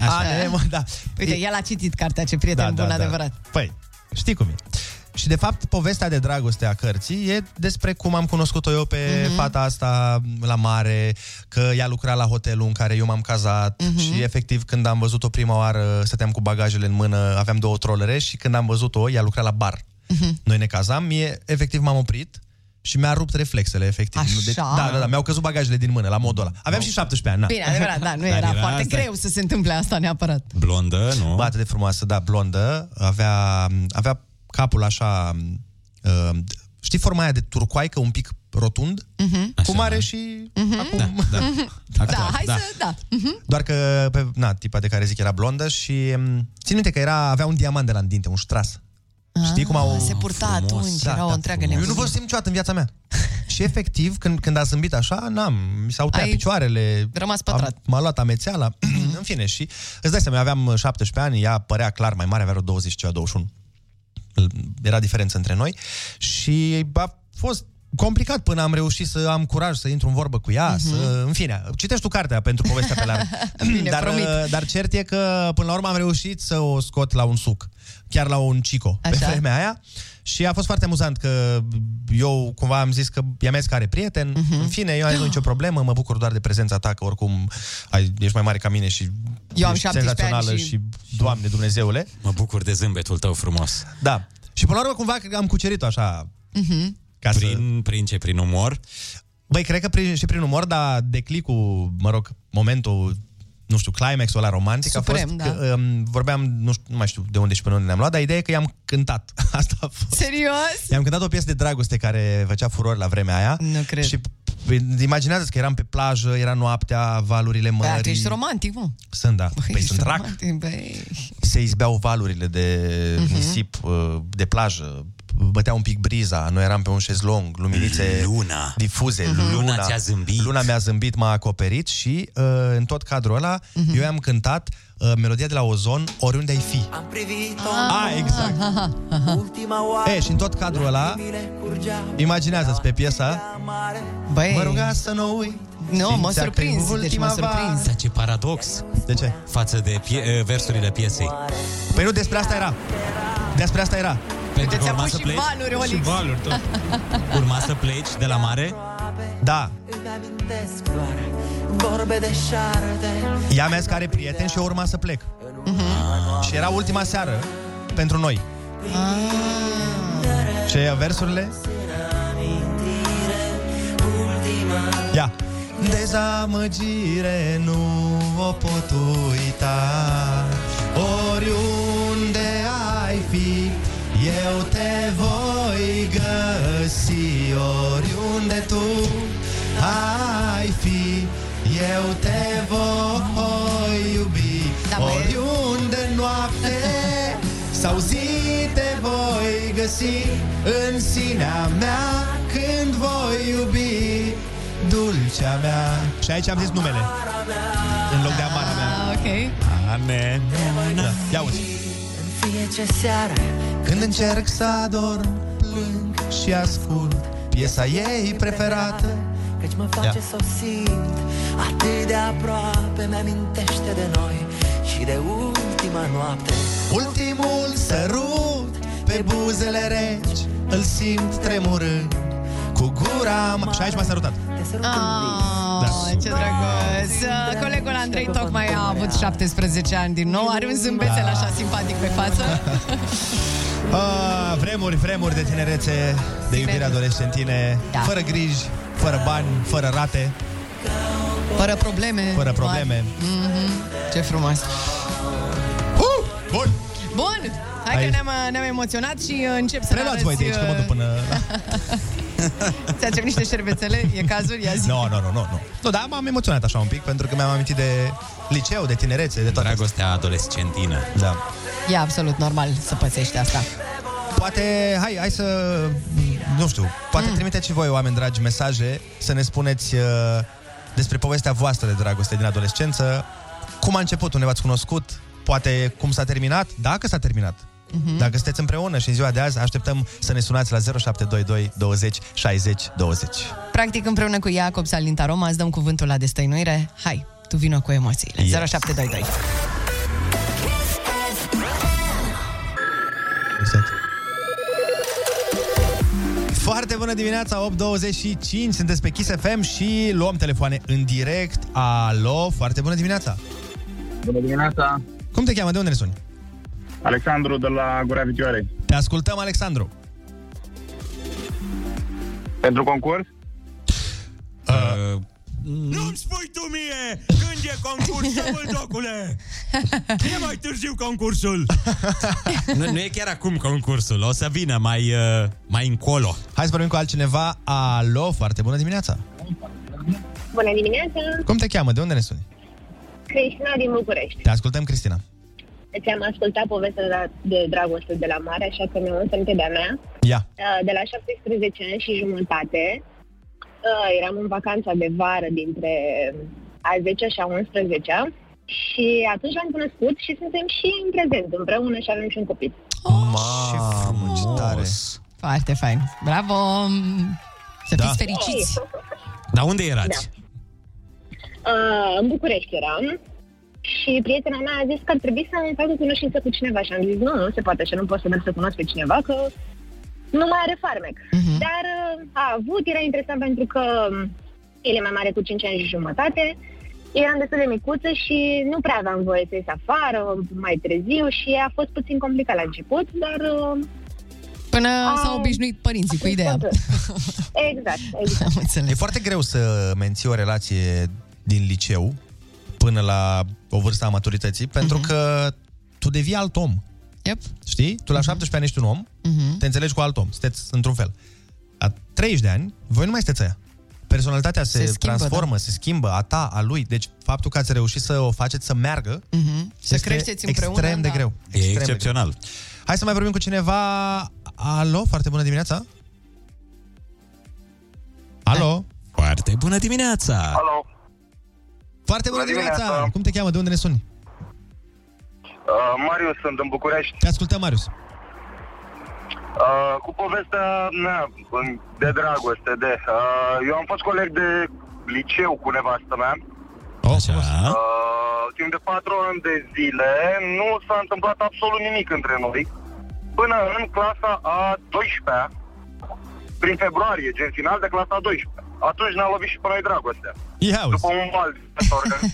Ane, mă, da. Uite, el a citit cartea, ce prieten bun, adevărat. Păi, știi cum e. Și de fapt, povestea de dragoste a cărții e despre cum am cunoscut-o eu pe Mhm. mm-hmm. fata asta la mare, că ea lucra la hotelul în care eu m-am cazat Mhm. mm-hmm. și efectiv când am văzut-o prima oară, stăteam cu bagajele în mână, aveam două trolere și când am văzut-o, ea lucra la bar. Mhm. Noi ne cazam, mie efectiv m-am oprit și mi-a rupt reflexele, efectiv. Așa? Deci, da, da, da, mi-au căzut bagajele din mână, la modul ăla. Aveam și 17 ani, na. Bine, adevărat, da, nu Dar <laughs> era, era foarte asta. greu să se întâmple asta neapărat. Blondă, nu? Bă, atât de frumoasă, da, blondă, avea, avea capul așa, uh, știi forma aia de turcoaică, un pic rotund, Mhm. cum are și acum. Da, da. <laughs> Da, hai să, da. Mhm. Doar că, pe, na, tipa de care zic era blondă și um, țin minte că era, avea un diamant de la în dinte, un stras. Știi cum au... Ah, Se purta atunci, era o întreagă Eu nu nebunie. vă simt niciodată în viața mea. <laughs> și efectiv, când, când a zâmbit așa, n-am, mi s-au tăiat Ai picioarele. rămas pătrat. Am, m-a luat amețeala. <clears throat> în fine, și îți dai seama, eu aveam 17 ani, ea părea clar mai mare, avea vreo 20 ceva, 21. Era diferență între noi. Și a fost complicat până am reușit să am curaj să intru în vorbă cu ea, Mhm. să, în fine, citești tu cartea pentru povestea pe larg. <laughs> Bine, dar, promit. dar cert e că până la urmă am reușit să o scot la un suc, chiar la un cico pe Așa. vremea aia. Și a fost foarte amuzant că eu cumva am zis că ea mea care prieten, Mhm. în fine, eu nu am nicio problemă, mă bucur doar de prezența ta, că oricum ai, ești mai mare ca mine și Eu am ești 17 ani senzațională și- și... Doamne Dumnezeule. Mă bucur de zâmbetul tău frumos. Da. Și până la urmă cumva că am cucerit-o așa Mhm. ca prin, să... prin ce? Prin umor? Băi, cred că prin, și prin umor, dar declicul, mă rog, momentul nu știu, climaxul ăla romantic Suprem, a fost da. că um, vorbeam, nu, știu, nu mai știu de unde și până unde ne-am luat, dar ideea e că i-am cântat. <laughs> Asta a fost. Serios? I-am cântat o piesă de dragoste care făcea furori la vremea aia. Nu cred. Și p- imaginează că eram pe plajă, era noaptea, valurile Băi, tu mării. ești romantic, mă. Sunt, da. Păi Ești sunt rac. romantic, băi. Se izbeau valurile de Mhm. nisip, uh, de plajă, bătea un pic briza, noi eram pe un șezlong, luminițe Luna. difuze. Mhm. Luna ți-a zâmbit. Luna mi-a zâmbit, m-a acoperit și uh, în tot cadrul ăla Mhm. eu am cântat uh, melodia de la Ozon, Oriunde ai fi. Am privit Ah, exact. <laughs> ultima oară E, și în tot cadrul ăla, imaginează-ți pe piesa, Băi. mă ruga să nu uit. Nu, mă Simțea surprins, că în deci ultima mă surprins. Dar ce paradox. De ce? Față de pie- versurile piesei. Păi nu, despre asta era. Despre asta era. Pentru că Ți-a urma pus să și pleci. valuri, Olix. valuri, tot. <laughs> Urma să pleci de la mare? Da. Îmi amintesc doar vorbe de șarte Ea mi-a zis că are prieten și eu urma să plec. Și era ultima seară pentru noi. Și versurile? Ia. Dezamăgire nu o pot uita Oriunde ai fi Eu te voi găsi Oriunde tu ai fi Eu te voi iubi Da, băi. Oriunde noapte <laughs> sau zi te voi găsi În sinea mea când voi iubi Dulcea mea Și aici am zis numele În loc de amara mea Ah, ok. Amen. da. Ia uzi În fie ce seară Când încerc să adorm Plâng și ascult Piesa ei preferată. Căci mă face Ia. să o simt Atât de aproape Mi-amintește de noi Și de ultima noapte. Ultimul sărut Pe buzele reci Îl simt tremurând. Cu gura ma- Și aici m-a sărutat. Oh, Da. ce drăguț! Uh, Colegul Andrei tocmai a avut 17 ani din nou, are un zâmbețel Da. așa simpatic pe față. <laughs> Ah, vremuri, vremuri de tinerețe, de iubire adolescentine, Da. fără griji, fără bani, fără rate, Fără probleme. fără probleme. Mhm. Ce frumos! Uh, bun! Bun! Hai Hai. că ne-am, ne-am emoționat și uh, încep să Preluați ne voi arăți, de aici, că mă uh, duc până... <laughs> Ți facem niște șervețele? E cazul? Ia zi. Nu, nu, nu, nu, nu. Nu, dar m-am emoționat așa un pic, pentru că mi-am amintit de liceu, de tinerețe, de toate. Dragostea adolescentină. Da. E absolut normal să pățești asta. Poate, hai, hai să, nu știu, poate mm. trimiteți și voi, oameni dragi, mesaje să ne spuneți uh, despre povestea voastră de dragoste din adolescență, cum a început, unde v-ați cunoscut, poate cum s-a terminat, dacă s-a terminat. Mhm. Dacă sunteți împreună și în ziua de azi, așteptăm să ne sunați la 0722 20 60 20. Practic, împreună cu Iacob Salinta Roma, îți dăm cuvântul la destăinuire. Hai, tu vină cu emoțiile. Yes. 0722. Exact. Foarte bună dimineața, 8.25, sunteți pe Kiss FM și luăm telefoane în direct. Alo, foarte bună dimineața! Bună dimineața! Cum te cheamă? De unde ne suni? Alexandru de la Gura Vicioarei. Te ascultăm, Alexandru. Pentru concurs? Uh, Nu-mi spui tu mie când e concursul, docule! E mai târziu concursul! nu, nu e chiar acum concursul, o să vină mai, uh, mai încolo. Hai să vorbim cu altcineva. Alo, foarte bună dimineața! Bună dimineața! Cum te cheamă? De unde ne suni? Cristina din București. Te ascultăm, Cristina. Ți-am ascultat povestea de, de dragoste de la mare, așa că mi-am aminte de-a mea. Ia. Uh, De la 17 ani și jumătate uh, eram în vacanța de vară dintre a 10 și a 11 și atunci l-am cunoscut și suntem și în prezent împreună și avem și un copil. Mamă, ce tare! Foarte fain. Bravo! Să Da. fiți fericiți! Dar unde erați? Uh, în București eram și prietena mea a zis că ar trebui să îmi facă cunoștință cu cineva și am zis nu, nu se poate așa, nu pot să merg să cunosc pe cineva că nu mai are farmec. Mhm. Dar uh, a avut, era interesant pentru că um, el e mai mare cu 5 ani și jumătate, eram destul de micuță și nu prea aveam voie să ies afară mai târziu și a fost puțin complicat la început, dar... uh, Până a- s-au obișnuit părinții cu ideea. <laughs> Exact, exact. Am înțeles. E foarte greu să menții o relație din liceu până la o vârstă a maturității, pentru că tu devii alt om. Yep. Știi? Tu la 17 ani ești un om, Mhm. te înțelegi cu alt om, sunteți într-un fel. La 30 de ani, voi nu mai sunteți aia. Personalitatea se, Se se schimbă, transformă, da. se schimbă, a ta, a lui. Deci faptul că ați reușit să o faceți să meargă Mhm. Să este creșteți împreună. extrem de da. greu. E Extrem de excepțional. greu. Hai să mai vorbim cu cineva. Alo, foarte bună dimineața. Alo. Foarte bună dimineața! Alo. Foarte bună, Bună dimineața. dimineața. Cum te cheamă? De unde ne suni? Uh, Marius, sunt în București. Te ascultăm, Marius. Uh, cu povestea mea în- de dragoste. De, uh, eu am fost coleg de liceu cu nevastă mea. Oh, Așa. Uh, timp de patru ani de zile nu s-a întâmplat absolut nimic între noi. Până în clasa a 12-a, prin februarie, gen final de clasa a 12 Atunci ne-a lovit și pe noi dragostea. Ia uzi. După un val de organizat.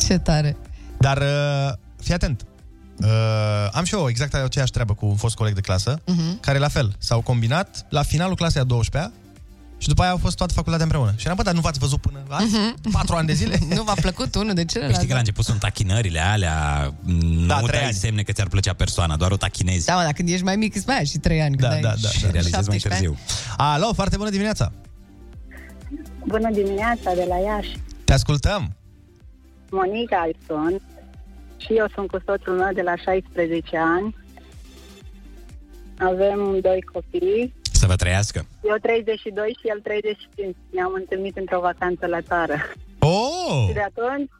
<laughs> Ce tare. Dar uh, fii atent. Uh, am și eu exact aceeași treabă cu un fost coleg de clasă, Mhm. care la fel s-au combinat la finalul clasei a 12-a și după aia au fost toată facultatea împreună. Și eram, bă, dar nu v-ați văzut până azi? Patru ani de zile? <laughs> Nu v-a plăcut unul de Păi celălalt? știi că la început sunt tachinările alea, nu Da, da, trei dai ani. semne că ți-ar plăcea persoana, doar o tachinezi. Da, mă, dar când ești mai mic, îți mai ai și 3 ani. Da, când da, ai da, și da. realizezi mai 17 târziu. Alo, foarte bună dimineața! Bună dimineața de la Iași. Te ascultăm! Monica îi sunt și eu sunt cu soțul meu de la 16 ani. Avem doi copii, Să vă trăiască. eu 32 și el 35. Ne-am întâlnit într-o vacanță la țară. Oh! Și de atunci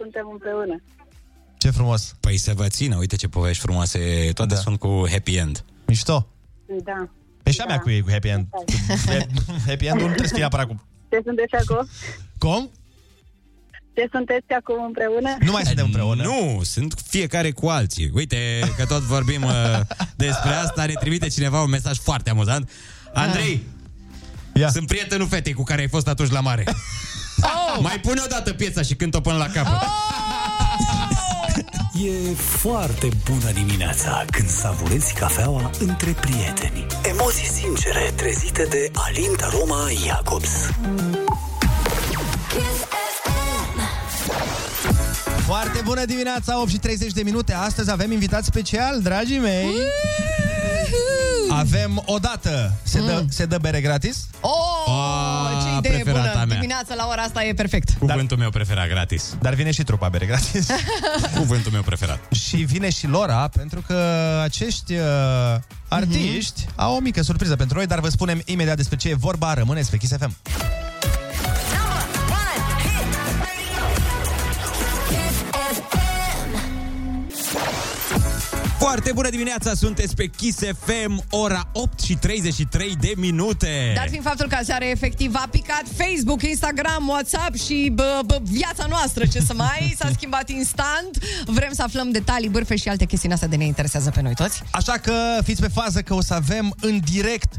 suntem împreună. Ce frumos! Păi să vă țină, uite ce povești frumoase, toate da. sunt cu happy end. Mișto! Da. E și a mea cu ei, cu happy end. happy end nu trebuie să fie neapărat cu... Ce sunteți acum? Cum? Ce sunteți acum împreună? Nu mai suntem împreună. Nu, sunt fiecare cu alții. Uite că tot vorbim uh, despre asta, ne trimite cineva un mesaj foarte amuzant. Andrei, Ia. sunt prietenul fetei cu care ai fost atunci la mare. Oh! Mai pune o dată piesa și cânt-o până la capăt. E foarte bună dimineața când savurezi cafeaua între prieteni. Emoții sincere trezite de Alinta Roma Jacobs. Foarte bună dimineața, 8 și 30 de minute. Astăzi avem invitat special, dragii mei. Avem o dată. Se, Mm. dă, se dă bere gratis? Oh, Ah, ce idee preferata bună! mea. Dimineața la ora asta e perfect. Cuvântul meu preferat gratis. Dar vine și trupa bere gratis. <laughs> Cuvântul meu preferat. și vine și Lora, pentru că acești uh, artiști Mhm. au o mică surpriză pentru noi, dar vă spunem imediat despre ce e vorba. Rămâneți pe Kiss FM. Foarte bună dimineața, sunteți pe Kiss FM, ora 8 și 33 de minute. Dar fiind faptul că aseară efectiv a picat Facebook, Instagram, WhatsApp și bă, bă, viața noastră, ce să mai, s-a <laughs> schimbat instant. Vrem să aflăm detalii, bârfe și alte chestiuni astea de ne interesează pe noi toți. Așa că fiți pe fază că o să avem în direct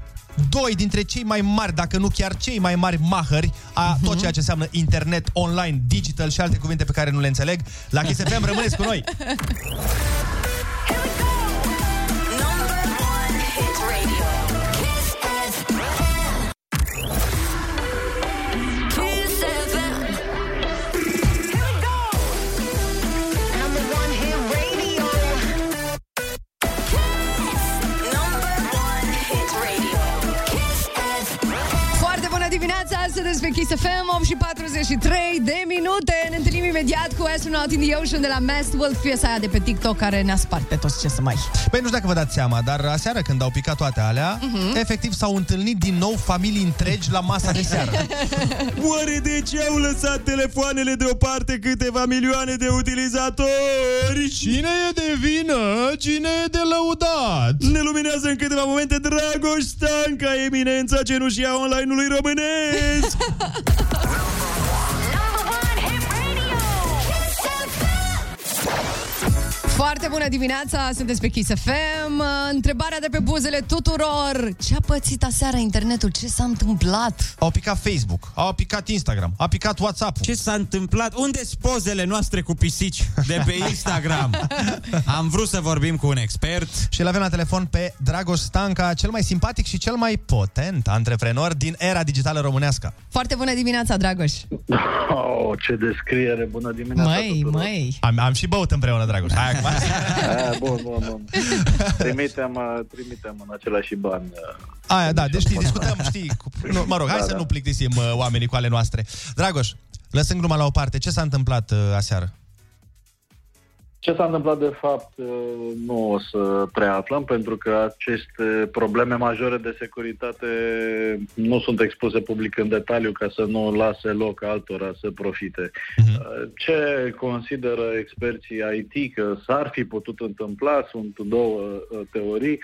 doi dintre cei mai mari, dacă nu chiar cei mai mari mahări a tot ceea ce înseamnă internet, online, digital și alte cuvinte pe care nu le înțeleg. La Kiss FM rămâneți cu noi! Hit dimineața, sunteți pe Kiss FM, 8 și 43 de minute. Ne întâlnim imediat cu Astronaut in the Ocean de la Masked Wolf, piesa aia de pe TikTok care ne-a spart pe toți ce să mai. Păi nu știu dacă vă dați seama, dar aseară când au picat toate alea, Mhm. efectiv s-au întâlnit din nou familii întregi la masa de seară. <laughs> Oare de ce au lăsat telefoanele deoparte câteva milioane de utilizatori? Cine e de vină? Cine e de lăudat? Ne luminează în câteva momente Dragoș Stanca, eminența cenușia online-ului românesc! <laughs> mulțumesc! Foarte bună dimineața, sunteți pe Kiss FM. Întrebarea de pe buzele tuturor. Ce a pățit aseară internetul? Ce s-a întâmplat? Au picat Facebook, au picat Instagram, a picat WhatsApp. Ce s-a întâmplat? unde sunt pozele noastre cu pisici de pe <laughs> Instagram? Am vrut să vorbim cu un expert. Și îl avem la telefon pe Dragoș Stanca, cel mai simpatic și cel mai potent antreprenor din era digitală românească. Foarte bună dimineața, Dragoș. Oh, ce descriere, bună dimineața Măi, tuturor. măi. Am, am și băut împreună, Dragoș. Hai <laughs> acum. <laughs> Ah, bun, bun, bun. Trimitem, uh, trimitem în același bani. uh, Aia, da, deci știi, discutăm, știi, cu, nu, mă rog, hai Da, să da. nu plictisim uh, oamenii cu ale noastre. Dragoș, lăsând gluma la o parte, ce s-a întâmplat uh, aseară? Ce s-a întâmplat de fapt uh, nu o să prea aflăm pentru că aceste probleme majore de securitate nu sunt expuse public în detaliu ca să nu lase loc altora să profite. Uh, Ce consideră experții IT că s-ar fi putut întâmpla sunt două uh, teorii.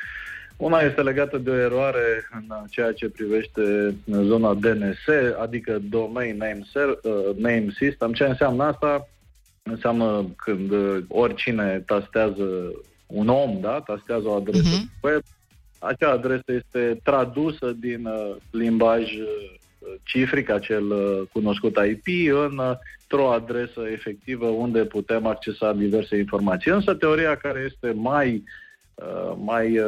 Una este legată de o eroare în ceea ce privește zona DNS, adică Domain Name, Ser- uh, name System. Ce înseamnă asta? Înseamnă când uh, oricine tastează un om, da, tastează o adresă uh-huh. web, acea adresă este tradusă din uh, limbaj uh, cifric, acel uh, cunoscut IP, în, uh, într-o adresă efectivă unde putem accesa diverse informații. Însă teoria care este mai uh, mai uh,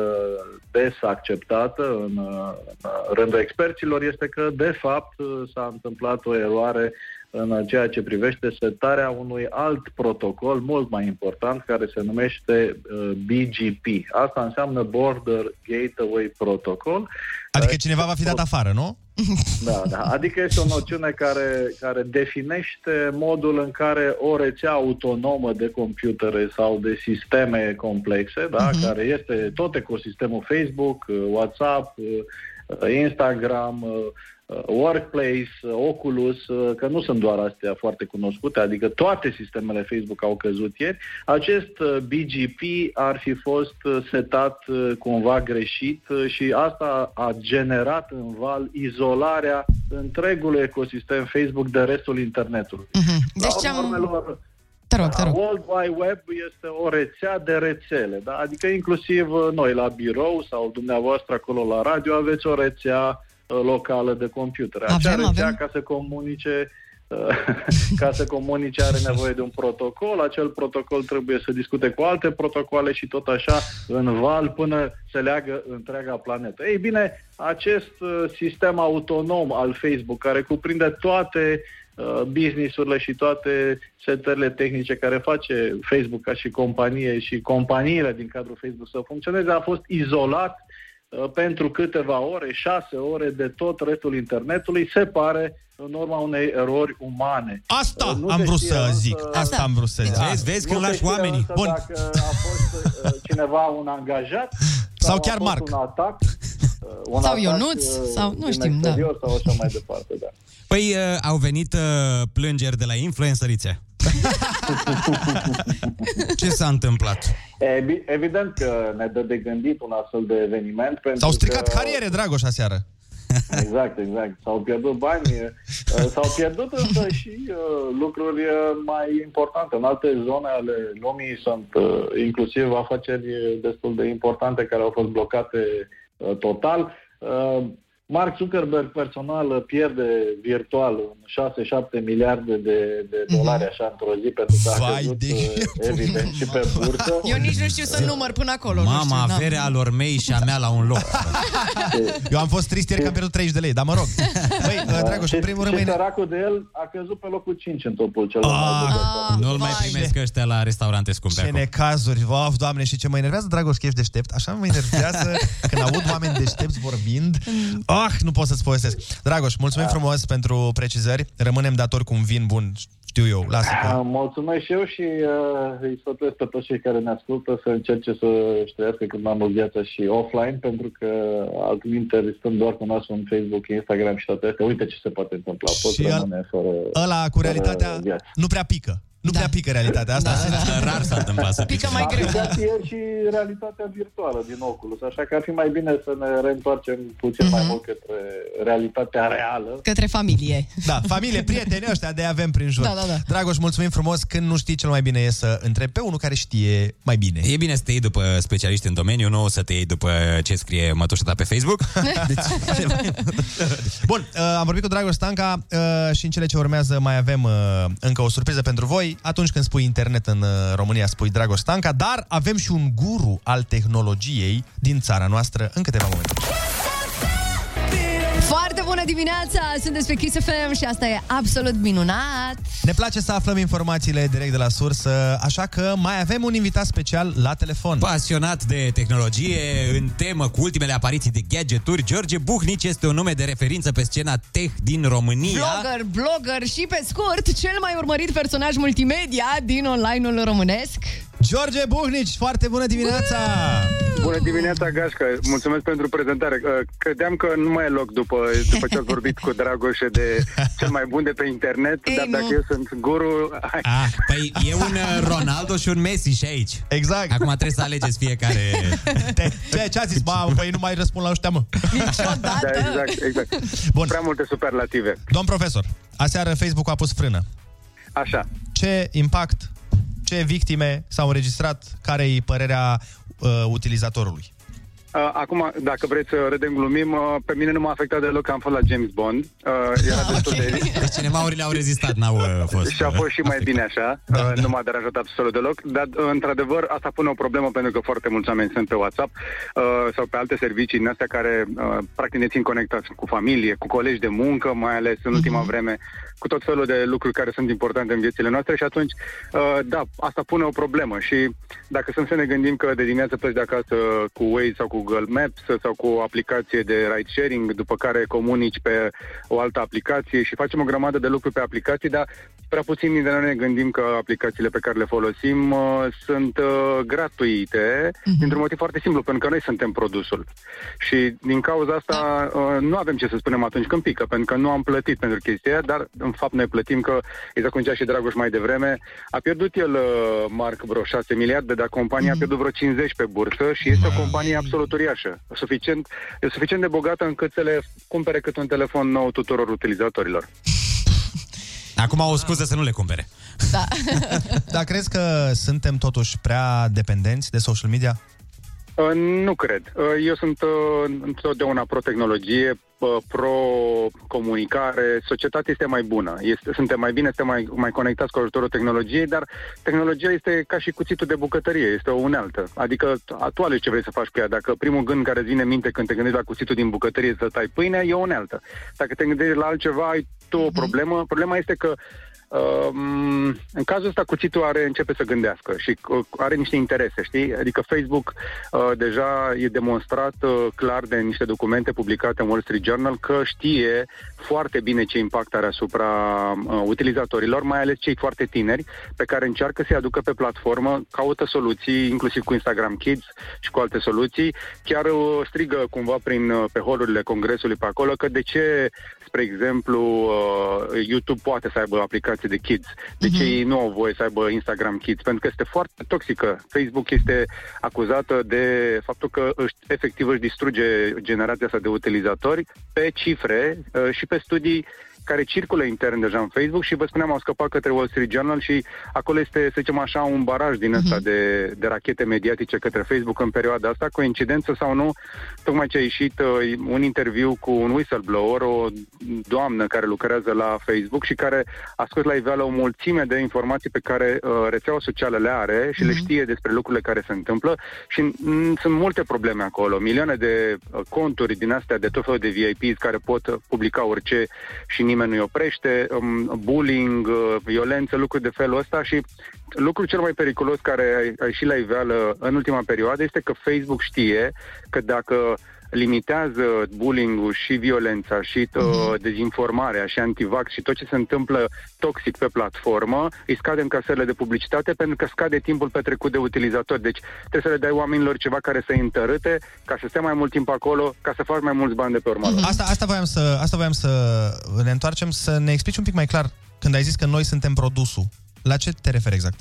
des acceptată în, uh, în rândul experților este că, de fapt, uh, s-a întâmplat o eroare în ceea ce privește setarea unui alt protocol mult mai important care se numește uh, BGP. Asta înseamnă Border Gateway Protocol. Adică cineva va fi dat afară, nu? Da, da. Adică este o noțiune care, care definește modul în care o rețea autonomă de computere sau de sisteme complexe, da, Mhm. care este tot ecosistemul Facebook, uh, WhatsApp, uh, Instagram, uh, uh, Workplace, uh, Oculus, uh, că nu sunt doar astea foarte cunoscute, adică toate sistemele Facebook au căzut ieri. Acest uh, BGP ar fi fost uh, setat uh, cumva greșit uh, și asta a generat în val izolarea întregului ecosistem Facebook de restul internetului. Deci ce La am... urmelor, Te rog, te rog. World Wide Web este o rețea de rețele, da? adică inclusiv uh, noi la birou sau dumneavoastră acolo la radio aveți o rețea uh, locală de computere. Acea Avem, rețea avem. ca să comunice uh, <laughs> ca să comunice are nevoie de un protocol, acel protocol trebuie să discute cu alte protocoale și tot așa în val până se leagă întreaga planetă. Ei bine, acest uh, sistem autonom al Facebook care cuprinde toate uh, businessurile și toate setările tehnice care face Facebook ca și companie și companiile din cadrul Facebook să funcționeze, a fost izolat uh, pentru câteva ore, șase ore de tot restul internetului, se pare în urma unei erori umane. Asta Uh, nu am se vrut știe să însă- zic. Asta am vrut să zic. Vezi, vezi nu când se lași știe oamenii. însă Bun. Dacă a fost uh, cineva un angajat <laughs> Sau a chiar fost Marc. un atac, uh, <laughs> un Sau atac, Ionuț, uh, sau nu din știm, da. exterior Sau așa mai departe, da. Păi uh, au venit uh, plângeri de la influencerițe. Ce s-a întâmplat? E, bi- evident că ne dă de gândit un astfel de eveniment. Pentru S-au stricat că... cariere, Dragoș, aseară. Exact, exact. S-au pierdut bani, uh, s-au pierdut însă și uh, lucruri uh, mai importante. În alte zone ale lumii sunt uh, inclusiv afaceri destul de importante care au fost blocate uh, total. Uh, Mark Zuckerberg personal pierde virtual 6-7 miliarde de, de dolari așa într-o zi pentru că a Vai căzut, de- uh, <laughs> evident și pe bursă. Eu nici nu știu să număr până acolo. nu știu, Mama, n-am. averea lor mei și a mea la un loc. <laughs> Eu am fost trist ieri că am pierdut 30 de lei, dar mă rog. Băi, uh, Dragoș, și, în primul rând, și mâine... săracul de el a căzut pe locul 5 în topul celor mai Ah, bogați. Nu-l mai primesc ăștia la restaurante scumpe Ce acum. necazuri, of, doamne, și ce mă enervează, Dragoș, că ești deștept, așa mă enervează când aud oameni deștepți vorbind. Ah, nu pot să-ți povestesc. Dragoș, mulțumim frumos pentru precizări, rămânem datori cu un vin bun, știu eu, lasă Ah, că... Mulțumesc și eu și uh, îi sfătuiesc pe toți cei care ne ascultă să încerce să își trăiască cât mai mult viața și offline, pentru că altminte stăm doar cu nasul în Facebook, Instagram și toate astea. Uite ce se poate întâmpla. Poți Și el- rămâne fără, Ăla cu fără realitatea viață. nu prea pică. Nu prea pică realitatea asta. Da, <laughs> Rar s-a întâmplat să Pică pice. mai A greu. picat ieri și realitatea virtuală din Oculus, așa că ar fi mai bine să ne reîntoarcem puțin mai mult către realitatea reală. Către familie. Da, familie, prieteni ăștia de avem prin jur. Da, da, da. Dragoș, mulțumim frumos. Când nu știi, cel mai bine e să întrebi pe unul care știe mai bine. E bine să te iei după specialiști în domeniu, nu să te iei după ce scrie mătușa ta pe Facebook. <laughs> Deci, <laughs> Bun, uh, am vorbit cu Dragoș Stanca uh, și în cele ce urmează mai avem uh, încă o surpriză pentru voi. Atunci când spui internet în uh, România, spui Dragoș Stanca, dar avem și un guru al tehnologiei din țara noastră în câteva momente. Foarte bună dimineața! Sunteți pe Kiss FM și asta e absolut minunat! Ne place să aflăm informațiile direct de la sursă, așa că mai avem un invitat special la telefon. Pasionat de tehnologie, în temă cu ultimele apariții de gadgeturi, George Buhnici este un nume de referință pe scena tech din România. Blogger, blogger și, pe scurt, cel mai urmărit personaj multimedia din online-ul românesc. George Buhnici, foarte bună dimineața! Bună dimineața, Gașca. Mulțumesc pentru prezentare. Uh, Credeam că nu mai e loc după, după ce ați vorbit cu Dragoșe de cel mai bun de pe internet, Ei, dar nu. dacă eu sunt guru... Hai. Ah, păi e un uh, Ronaldo și un Messi și aici. Exact. Acum trebuie să alegeți fiecare... Te, ce, ce a zis? Ba, păi nu mai răspund la ăștia, mă. Niciodată! Da, exact, exact. Bun. Prea multe superlative. Domn profesor, aseară Facebook a pus frână. Așa. Ce impact, ce victime s-au înregistrat, care e părerea uh, utilizatorului? Uh, Acum, dacă vreți să râdem, glumim, uh, pe mine nu m-a afectat deloc că am fost la James Bond. Uh, Era destul de... Deci cinemaurile au rezistat, n-au uh, fost... Și a fost și mai bine așa, da, uh, nu m-a deranjat absolut deloc, dar uh, într-adevăr asta pune o problemă pentru că foarte mulți oameni sunt pe WhatsApp uh, sau pe alte servicii din astea care uh, practic ne țin conectați cu familie, cu colegi de muncă, mai ales în ultima vreme, cu tot felul de lucruri care sunt importante în viețile noastre și atunci, uh, da, asta pune o problemă și dacă sunt să ne gândim că de dimineață pleci de acasă cu Waze sau cu Google Maps sau cu o aplicație de ride sharing, după care comunici pe o altă aplicație și facem o grămadă de lucruri pe aplicații, dar prea puțin dintre noi ne gândim că aplicațiile pe care le folosim uh, sunt uh, gratuite, dintr-un motiv foarte simplu, pentru că noi suntem produsul. Și din cauza asta uh, nu avem ce să spunem atunci când pică, pentru că nu am plătit pentru chestia aia, dar în fapt noi plătim că, exact cum zicea și Dragoș mai devreme, a pierdut el, uh, Marc, vreo 6 miliarde, dar compania a pierdut vreo 50 pe bursă și este o companie absolut uriașă. Suficient, e suficient de bogată încât să le cumpere cât un telefon nou tuturor utilizatorilor. <laughs> Acum au o scuză să nu le cumpere. Da. <laughs> Dar crezi că suntem totuși prea dependenți de social media? Uh, Nu cred. Uh, Eu sunt uh, întotdeauna pro-tehnologie, uh, pro-comunicare. Societatea este mai bună. Este, suntem mai bine, suntem mai, mai conectați cu ajutorul tehnologiei, dar tehnologia este ca și cuțitul de bucătărie, este o unealtă. Adică a- tu alegi ce vrei să faci cu ea. Dacă primul gând care îți vine în minte când te gândești la cuțitul din bucătărie să tai pâine, e o unealtă. Dacă te gândești la altceva, ai tu o problemă. Problema este că Um, în cazul ăsta cuțitul are, începe să gândească și uh, are niște interese, știi? Adică Facebook uh, deja e demonstrat uh, clar de niște documente publicate în Wall Street Journal că știe foarte bine ce impact are asupra uh, utilizatorilor, mai ales cei foarte tineri, pe care încearcă să-i aducă pe platformă, caută soluții, inclusiv cu Instagram Kids și cu alte soluții, chiar uh, strigă cumva prin, uh, pe holurile congresului pe acolo că de ce spre exemplu, uh, YouTube poate să aibă aplicații de kids. De ce ei nu au voie să aibă Instagram Kids? Pentru că este foarte toxică. Facebook este acuzată de faptul că își, efectiv își distruge generația asta de utilizatori pe cifre uh, și pe studii care circulă intern deja în Facebook și vă spuneam, au scăpat către Wall Street Journal și acolo este, să zicem așa, un baraj din ăsta de, de rachete mediatice către Facebook în perioada asta, coincidență sau nu, tocmai ce a ieșit uh, un interviu cu un whistleblower, o doamnă care lucrează la Facebook și care a scos la iveală o mulțime de informații pe care uh, rețeaua socială le are și le știe despre lucrurile care se întâmplă și mm, sunt multe probleme acolo, milioane de uh, conturi din astea de tot felul de VIPs care pot uh, publica orice și nimeni nu-i oprește, um, bullying, uh, violență, lucruri de felul ăsta și lucrul cel mai periculos care a- a ieșit la iveală în ultima perioadă este că Facebook știe că dacă limitează bullying-ul și violența și uh, dezinformarea și antivax și tot ce se întâmplă toxic pe platformă, îi scade încasările de publicitate pentru că scade timpul petrecut de utilizatori. Deci trebuie să le dai oamenilor ceva care să-i întărâte ca să stea mai mult timp acolo, ca să faci mai mulți bani de pe urmă. Asta, asta, voiam să, asta voiam să ne întoarcem, să ne explici un pic mai clar când ai zis că noi suntem produsul. La ce te referi exact?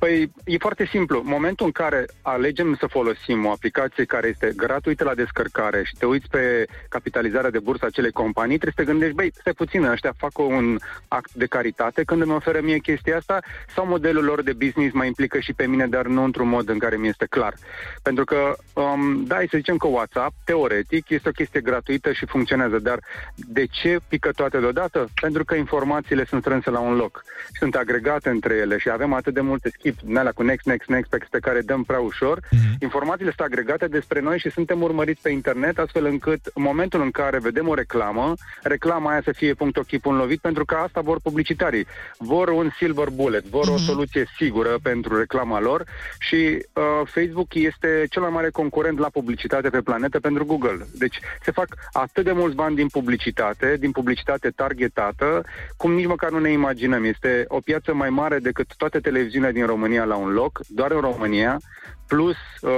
Păi e foarte simplu. Momentul în care alegem să folosim o aplicație care este gratuită la descărcare și te uiți pe capitalizarea de bursă a acelei companii, trebuie să te gândești, băi, stai puțin, ăștia fac un act de caritate când îmi oferă mie chestia asta sau modelul lor de business mă implică și pe mine, dar nu într-un mod în care mi este clar. Pentru că, um, da, să zicem că WhatsApp, teoretic, este o chestie gratuită și funcționează, dar de ce pică toate deodată? Pentru că informațiile sunt strânse la un loc, sunt agregate între ele și avem atât de multe skip, din alea cu next, next, next, pe care dăm prea ușor. Informațiile sunt agregate despre noi și suntem urmăriți pe internet, astfel încât în momentul în care vedem o reclamă, reclama aia să fie punct ochi, punct lovit, pentru că asta vor publicitarii. Vor un silver bullet, vor o soluție sigură pentru reclama lor și uh, Facebook este cel mai mare concurent la publicitate pe planetă pentru Google. Deci se fac atât de mulți bani din publicitate, din publicitate targetată, cum nici măcar nu ne imaginăm. Este o piață mai mare decât toate televiziunile din România la un loc, doar în România, plus uh,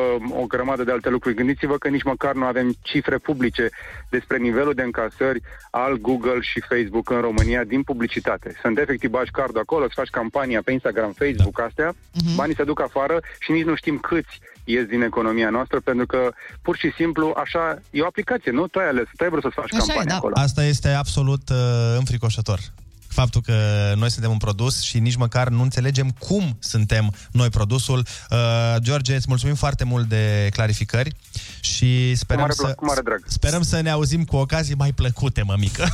o grămadă de alte lucruri. Gândiți-vă că nici măcar nu avem cifre publice despre nivelul de încasări al Google și Facebook în România din publicitate. Sunt efectiv bagi cardul acolo, îți faci campania pe Instagram, Facebook, astea, banii se duc afară și nici nu știm câți ies din economia noastră, pentru că pur și simplu așa e o aplicație, nu? Tu ai ales, tu ai vrut să faci campania acolo. Asta este absolut uh, înfricoșător. Faptul că noi suntem un produs și nici măcar nu înțelegem cum suntem noi produsul. Uh, George, îți mulțumim foarte mult de clarificări și sperăm, mare să, plăc- cu mare drag. sperăm să ne auzim cu ocazii mai plăcute, mămică.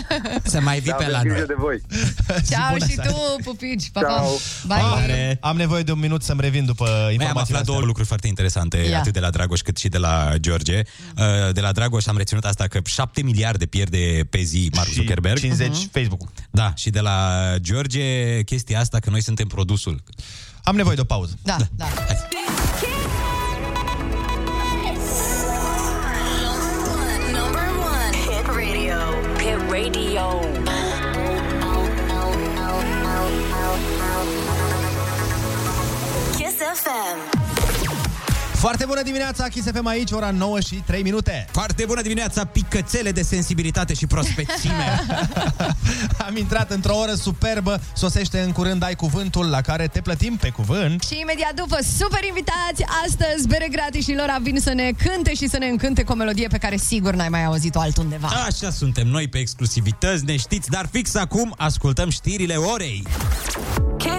<laughs> să mai vii Da, pe aveți la grijă noi. de voi. <laughs> Ceau bună și seara. tu, pupici. Pa, pa. Bye. Are. Am nevoie de un minut să-mi revin după Noi am informațiile aflat astea. două lucruri foarte interesante, Ia. atât de la Dragoș cât și de la George. Uh, De la Dragoș am reținut asta că 7 miliarde pierde pe zi Mark Și Zuckerberg. 50 Mhm. Facebook-ul. Da, și de la George chestia asta că noi suntem produsul. Am nevoie de o pauză. Da, da. Number Foarte bună dimineața, Kiss FM aici, ora 9 și 3 minute. Foarte bună dimineața, picățele de sensibilitate și prospețime. <laughs> Am intrat într-o oră superbă, sosește în curând Ai Cuvântul, la care te plătim pe cuvânt. Și imediat după super invitați, astăzi Bere Gratis și Lora vin să ne cânte și să ne încânte cu o melodie pe care sigur n-ai mai auzit-o altundeva. Așa suntem noi pe exclusivități, ne știți, dar fix acum ascultăm știrile orei. Kiss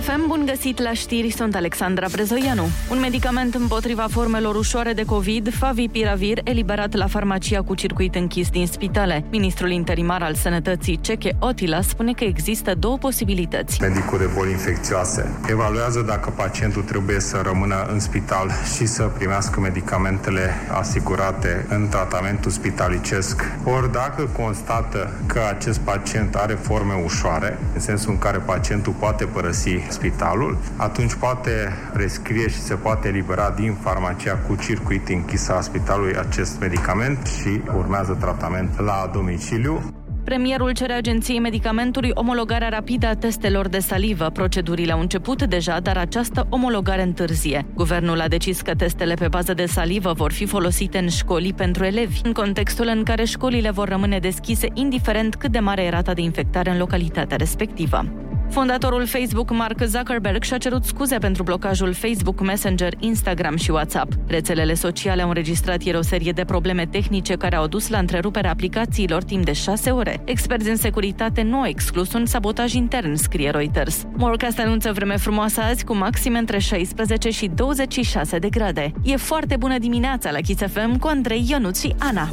FM. Kiss FM, bun găsit la știri, sunt Alexandra Brezoianu. Un medicament împotriva formelor ușoare de COVID, Favipiravir, eliberat la farmacia cu circuit închis din spitale. Ministrul interimar al Sănătății, Ceche Otila, spune că există două posibilități. Medicul de boli infecțioase evaluează dacă pacientul trebuie să rămână în spital și să primească medicamentele asigurate în tratamentul spitalicesc. Ori dacă constată că acest pacient are forme ușoare, în sensul în care pacientul poate părăsi spitalul, atunci poate rescrie și se poate elibera din farmacia cu circuit închis a spitalului acest medicament și urmează tratament la domiciliu. Premierul cere agenției medicamentului omologarea rapidă a testelor de salivă. Procedurile au început deja, dar această omologare întârzie. Guvernul a decis că testele pe bază de salivă vor fi folosite în școli pentru elevi, în contextul în care școlile vor rămâne deschise indiferent cât de mare e rata de infectare în localitatea respectivă. Fondatorul Facebook, Mark Zuckerberg, și-a cerut scuze pentru blocajul Facebook Messenger, Instagram și WhatsApp. Rețelele sociale au înregistrat ieri o serie de probleme tehnice care au dus la întreruperea aplicațiilor timp de șase ore. Experți în securitate nu au exclus un sabotaj intern, scrie Reuters. Morecast anunță vreme frumoasă azi cu maxime între 16 și 26 de grade. E foarte bună dimineața la Kiss FM cu Andrei, Ionuț și Ana.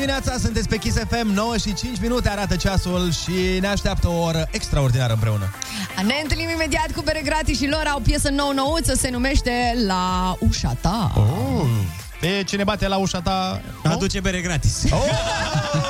Dimineața, sunteți pe Kiss FM, 9 și 5 minute arată ceasul și ne așteaptă o oră extraordinară împreună. Ne întâlnim imediat cu Bere Gratis și lor au o piesă nou-nouță, se numește La ușa ta. Oh. E, cine bate la ușa ta... Aduce bere gratis. Oh. <laughs>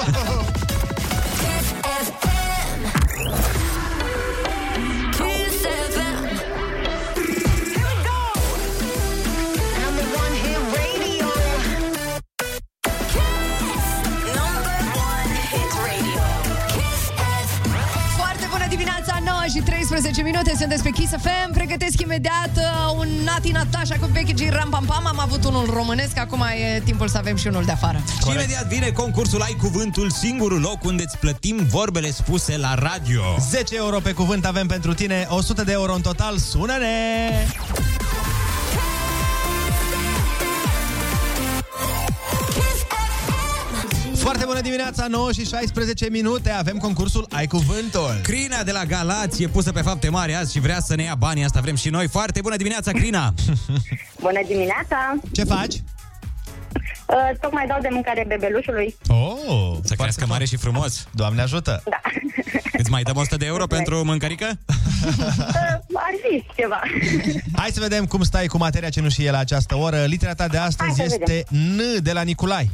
minute, sunteți pe Kiss FM. Pregătesc imediat uh, un Nati Natasha cu Becky G Ram Pam Pam. Am avut unul românesc, acum e timpul să avem și unul de afară. Și imediat vine concursul Ai Cuvântul, singurul loc unde îți plătim vorbele spuse la radio. 10 euro pe cuvânt avem pentru tine, 100 de euro în total, sună-ne! Bună dimineața, 9 și 16 minute, avem concursul Ai Cuvântul. Crina de la Galați e pusă pe fapte mari azi și vrea să ne ia banii, asta vrem și noi. Foarte bună dimineața, Crina! <laughs> Bună dimineața! Ce faci? Uh, tocmai dau de mâncare bebelușului. Oh, să crească mare și frumos. Doamne ajută! Da. Îți mai dăm 100 de euro pentru mâncărică? Uh, ar fi ceva. <laughs> Hai să vedem cum stai cu materia cenușie la această oră. Litera ta de astăzi Hai să este N de la Niculai.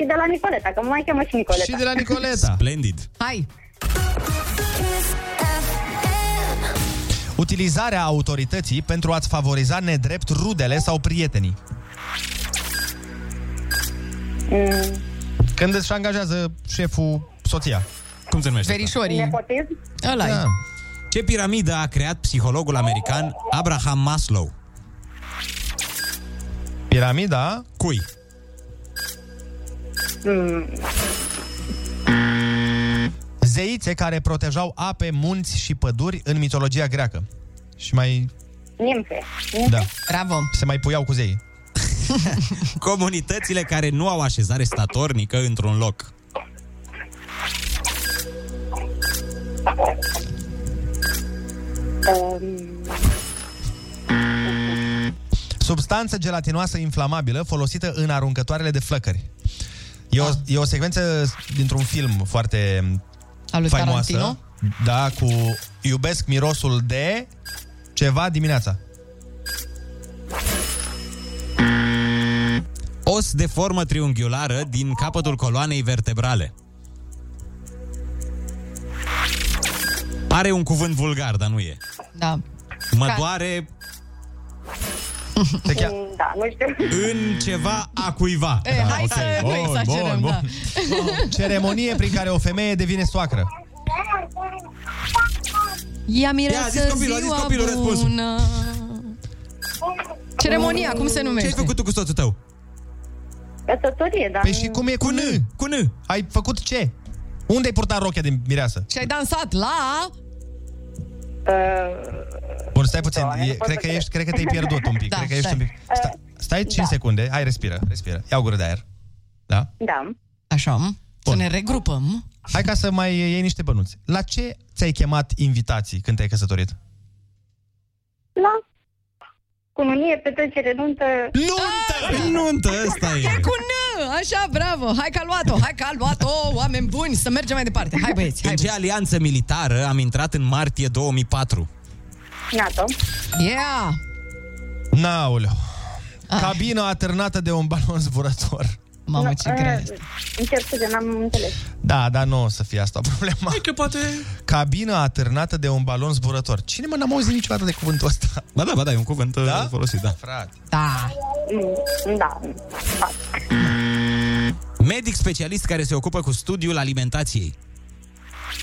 Și de la Nicoleta, că mă mai cheamă și Nicoleta. Și de la Nicoleta. Splendid. Hai! Utilizarea autorității pentru a-ți favoriza nedrept rudele sau prietenii. Mm, Când îți angajează șeful soția. Cum se numește? asta? Verișorii. nepotism? ăla Da. Ce piramidă a creat psihologul american Abraham Maslow? Piramida? Cui? Mm, Zeițe care protejau ape, munți și păduri în mitologia greacă. Și mai... nimfe. Da. Bravo! Se mai puiau cu zei. <laughs> Comunitățile care nu au așezare statornică într-un loc. Um, Substanță gelatinoasă inflamabilă folosită în aruncătoarele de flăcări. E o, e o secvență dintr-un film foarte Al lui faimoasă. Tarantino? Da, cu iubesc mirosul de ceva dimineața. Os de formă triunghiulară din capătul coloanei vertebrale. Are un cuvânt vulgar, dar nu e. Da. Mă Ca- doare Se chea... mm, da, nu știu. în ceva a cuiva. E, hai să nu exagerăm, da. Ceremonie prin care o femeie devine soacră. Ia mireasă Ia, zis copilul, a zis ziua copilul răspunsul. bună. Ceremonia, cum se numește? Ce ai făcut tu cu soțul tău? Căsătorie, dar... Păi și cum e cu, N? Cu N. Ai făcut ce? Unde ai purtat rochia de mireasă? Și ai dansat la... Uh, Bun, stai puțin. Doamne, nu E, pot cred, să că cred. ești, cred că te-ai pierdut un pic. Da, cred că ești stai. un pic. Sta, stai 5 da. secunde. Hai, respiră, respiră. Ia o gură de aer. Da? Da. Așa, să ne regrupăm. Hai ca să mai iei niște bănuți. La ce ți-ai chemat invitații când te-ai căsătorit? La cununie, petrecere, nuntă... Nuntă! Nuntă, ăsta e. E cu N! Așa, bravo! Hai că a luat-o! Hai că a luat-o! Oameni buni, să mergem mai departe! Hai băieți! Hai În ce alianță militară am intrat în martie 2004? NATO. Yeah! Nauleu. Cabina atârnată de un balon zburător. Mamă, ce grea este. Încerc să n-am înțeles. Da, dar nu o să fie asta problema. Că poate... Cabina atârnată de un balon zburător. Cine mă n-am auzit niciodată de cuvântul ăsta? Ba da, ba da, e un cuvânt da? folosit, da. Frate. Da. Mm, Da. Medic specialist care se ocupă cu studiul alimentației.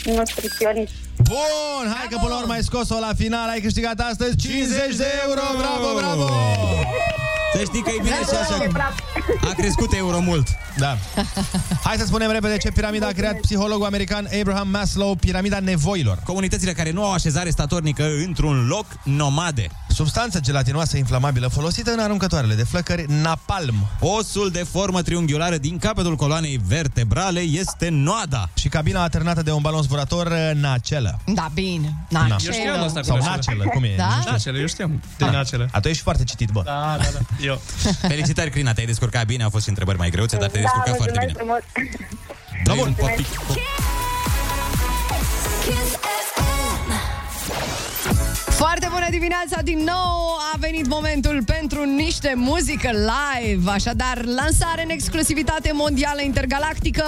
Nutriționist. Bun, hai că până la urmă ai scos-o la final, ai câștigat astăzi 50 de euro, bravo, bravo! Să știi că e bine și așa. A crescut euro mult. Da. Hai să spunem repede ce piramidă a creat psihologul american Abraham Maslow, piramida nevoilor. Comunitățile care nu au așezare statornică într-un loc nomade. Substanță gelatinoasă inflamabilă folosită în aruncătoarele de flăcări napalm. Osul de formă triunghiulară din capătul coloanei vertebrale este noada. Și cabina atârnată de un balon zburator nacelă. Da, bine. Na. Na, Eu știam asta cu Sau nacelă. nacelă, cum e? Da? Nu știu. Nacele, eu știam de Ah. nacele. A, tu ești foarte citit, bă. Da, da, da. Eu. Felicitări, Crina, te-ai descurcat bine, au fost și întrebări mai greuțe, dar te-ai Da, descurcat foarte bine. frumos. Bravo, un popic. Foarte bună dimineața din nou! A venit momentul pentru niște muzică live. Așadar, lansare în exclusivitate mondială intergalactică,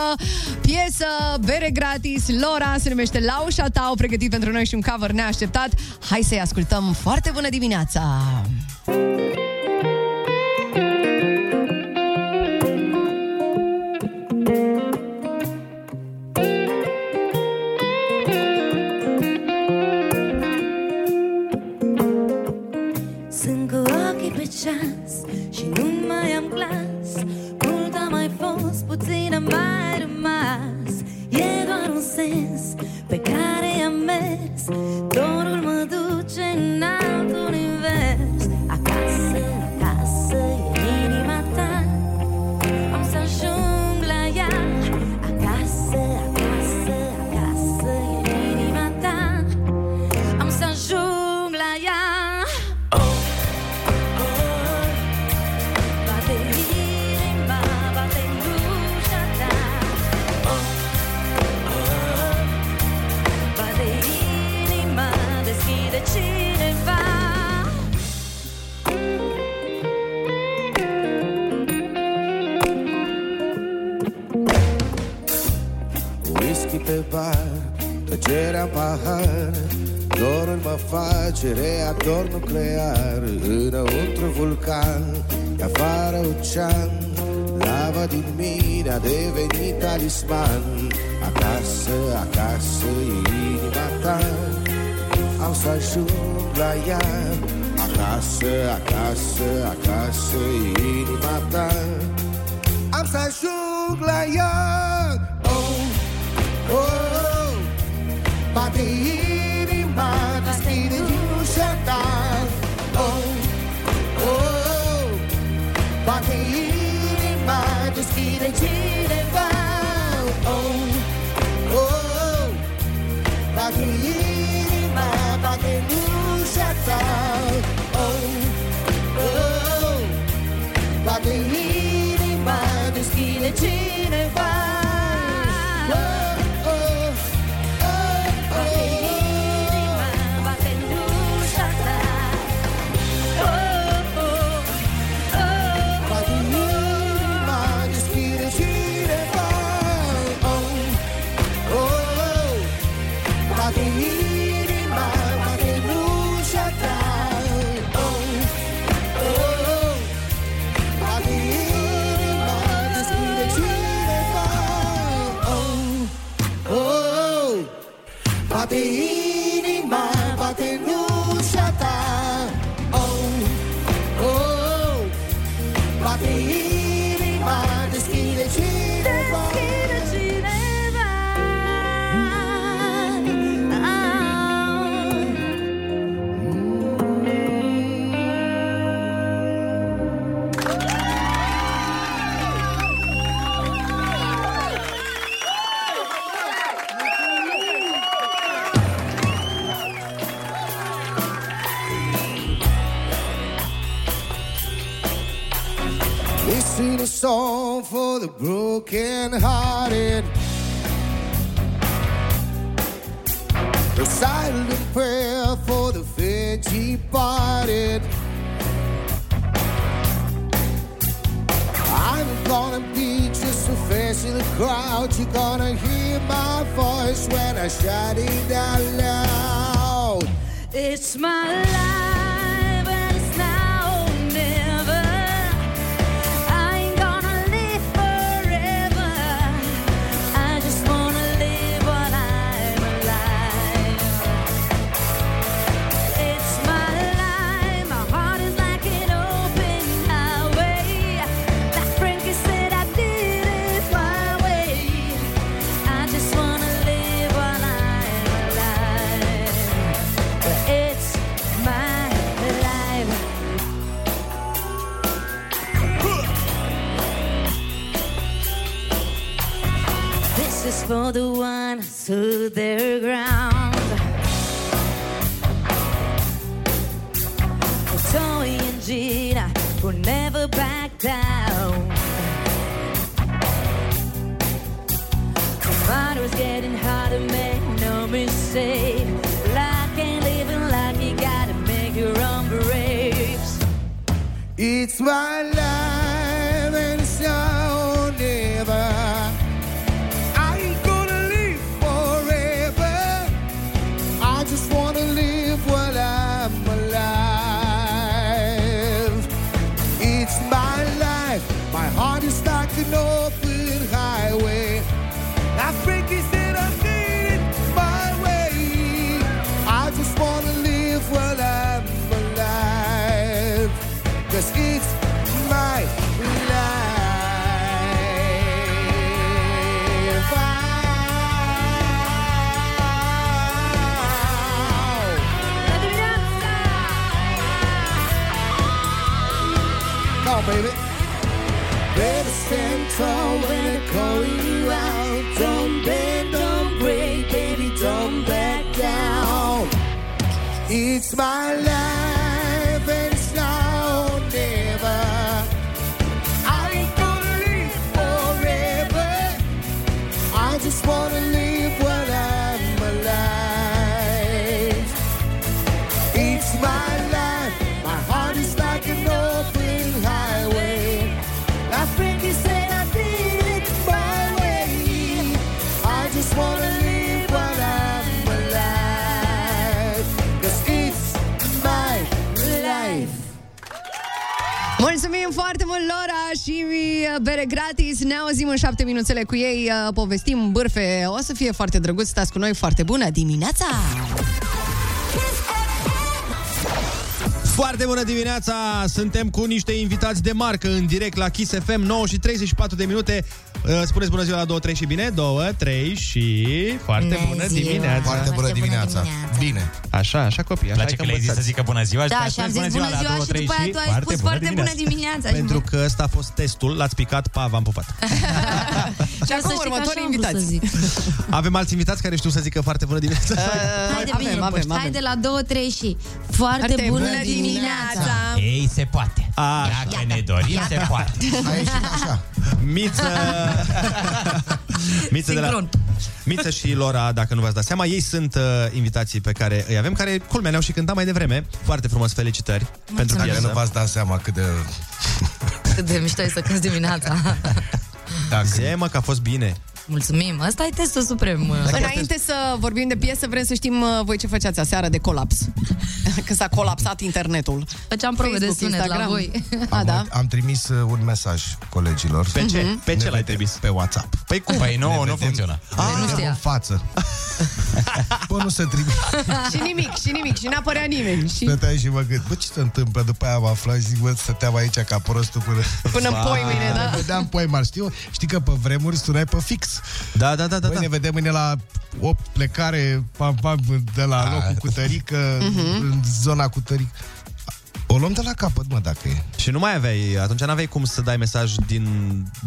piesă, bere gratis, Lora se numește La ușa ta, au pregătit pentru noi și un cover neașteptat. Hai să-i ascultăm. Foarte bună dimineața! Shout it out loud. It's my life Better stand tall when they're calling you out. Don't bend, don't break, baby, don't back down. It's my life Mulțumim foarte mult, Laura și uh, bere gratis. Ne auzim în șapte minuțele cu ei, uh, povestim bârfe. O să fie foarte drăguț, stați cu noi foarte bună dimineața! Foarte bună dimineața! Suntem cu niște invitați de marcă în direct la Kiss FM, 9 și 34 de minute. Uh, Spuneți bună ziua la 2, 3 și bine? 2, 3 și... Foarte Bună bună ziua! dimineața! Foarte bună dimineața. Bine. Așa, așa copii. Așa Place că le-ai zis să zică bună ziua și Da, după și aceea am spui zis bună ziua la și 2, după 3 aia tu ai spus foarte bună dimineața. Pentru că ăsta a fost testul, l-ați picat, pa, v-am pupat. Și acum următorii invitați. Avem alți invitați care știu să zică foarte bună dimineața. Haide, Avem, bine. avem, avem. Haide la 2, 3 și foarte, Foarte bună, bună dimineața. Ei, se poate. A, Dacă ne dorim, se poate. A ieșit așa. Miță... <laughs> Miță, de la... Sincron. Miță și Lora, dacă nu v-ați dat seama, ei sunt uh, invitații pe care îi avem, care, culmea, ne-au și cântat mai devreme. Foarte frumos, felicitări pentru Dacă piesă. nu v-ați dat seama cât de... Cât de mișto e să cânti dimineața. <laughs> Dacă... Zi, mă, că a fost bine. Mulțumim. Asta e testul suprem. Înainte să vorbim de piesă, vrem să știm uh, voi ce făceați aseară de colaps. <laughs> Că s-a colapsat internetul. Făceam probe de Facebook, sunet la Instagram. voi. <laughs> A, da? Am trimis uh, un mesaj colegilor. Pe ce? Mhm. Pe ce Ne l-ai vedem trimis? Pe WhatsApp. Păi cum? Păi nu, Ne nu vedem. funcționa. Ne nu vedem știa. în față. <laughs> Bă, nu se trimite. și nimic, și nimic, și n-apărea nimeni. Și Stăteai și mă gând, bă, ce se întâmplă? După aia am aflat și zic, bă, stăteam aici ca prostul până... Până în poi mâine, da? Ne vedeam poi mari, știu? Știi că pe vremuri sunai pe fix. Da, da, da, da. Băi, da. ne vedem mâine la 8 plecare, pam, pam, de la locul cu tărică, Mhm. în zona cu tărică. O luăm de la capăt, mă, dacă e. Și nu mai aveai, atunci n-aveai cum să dai mesaj din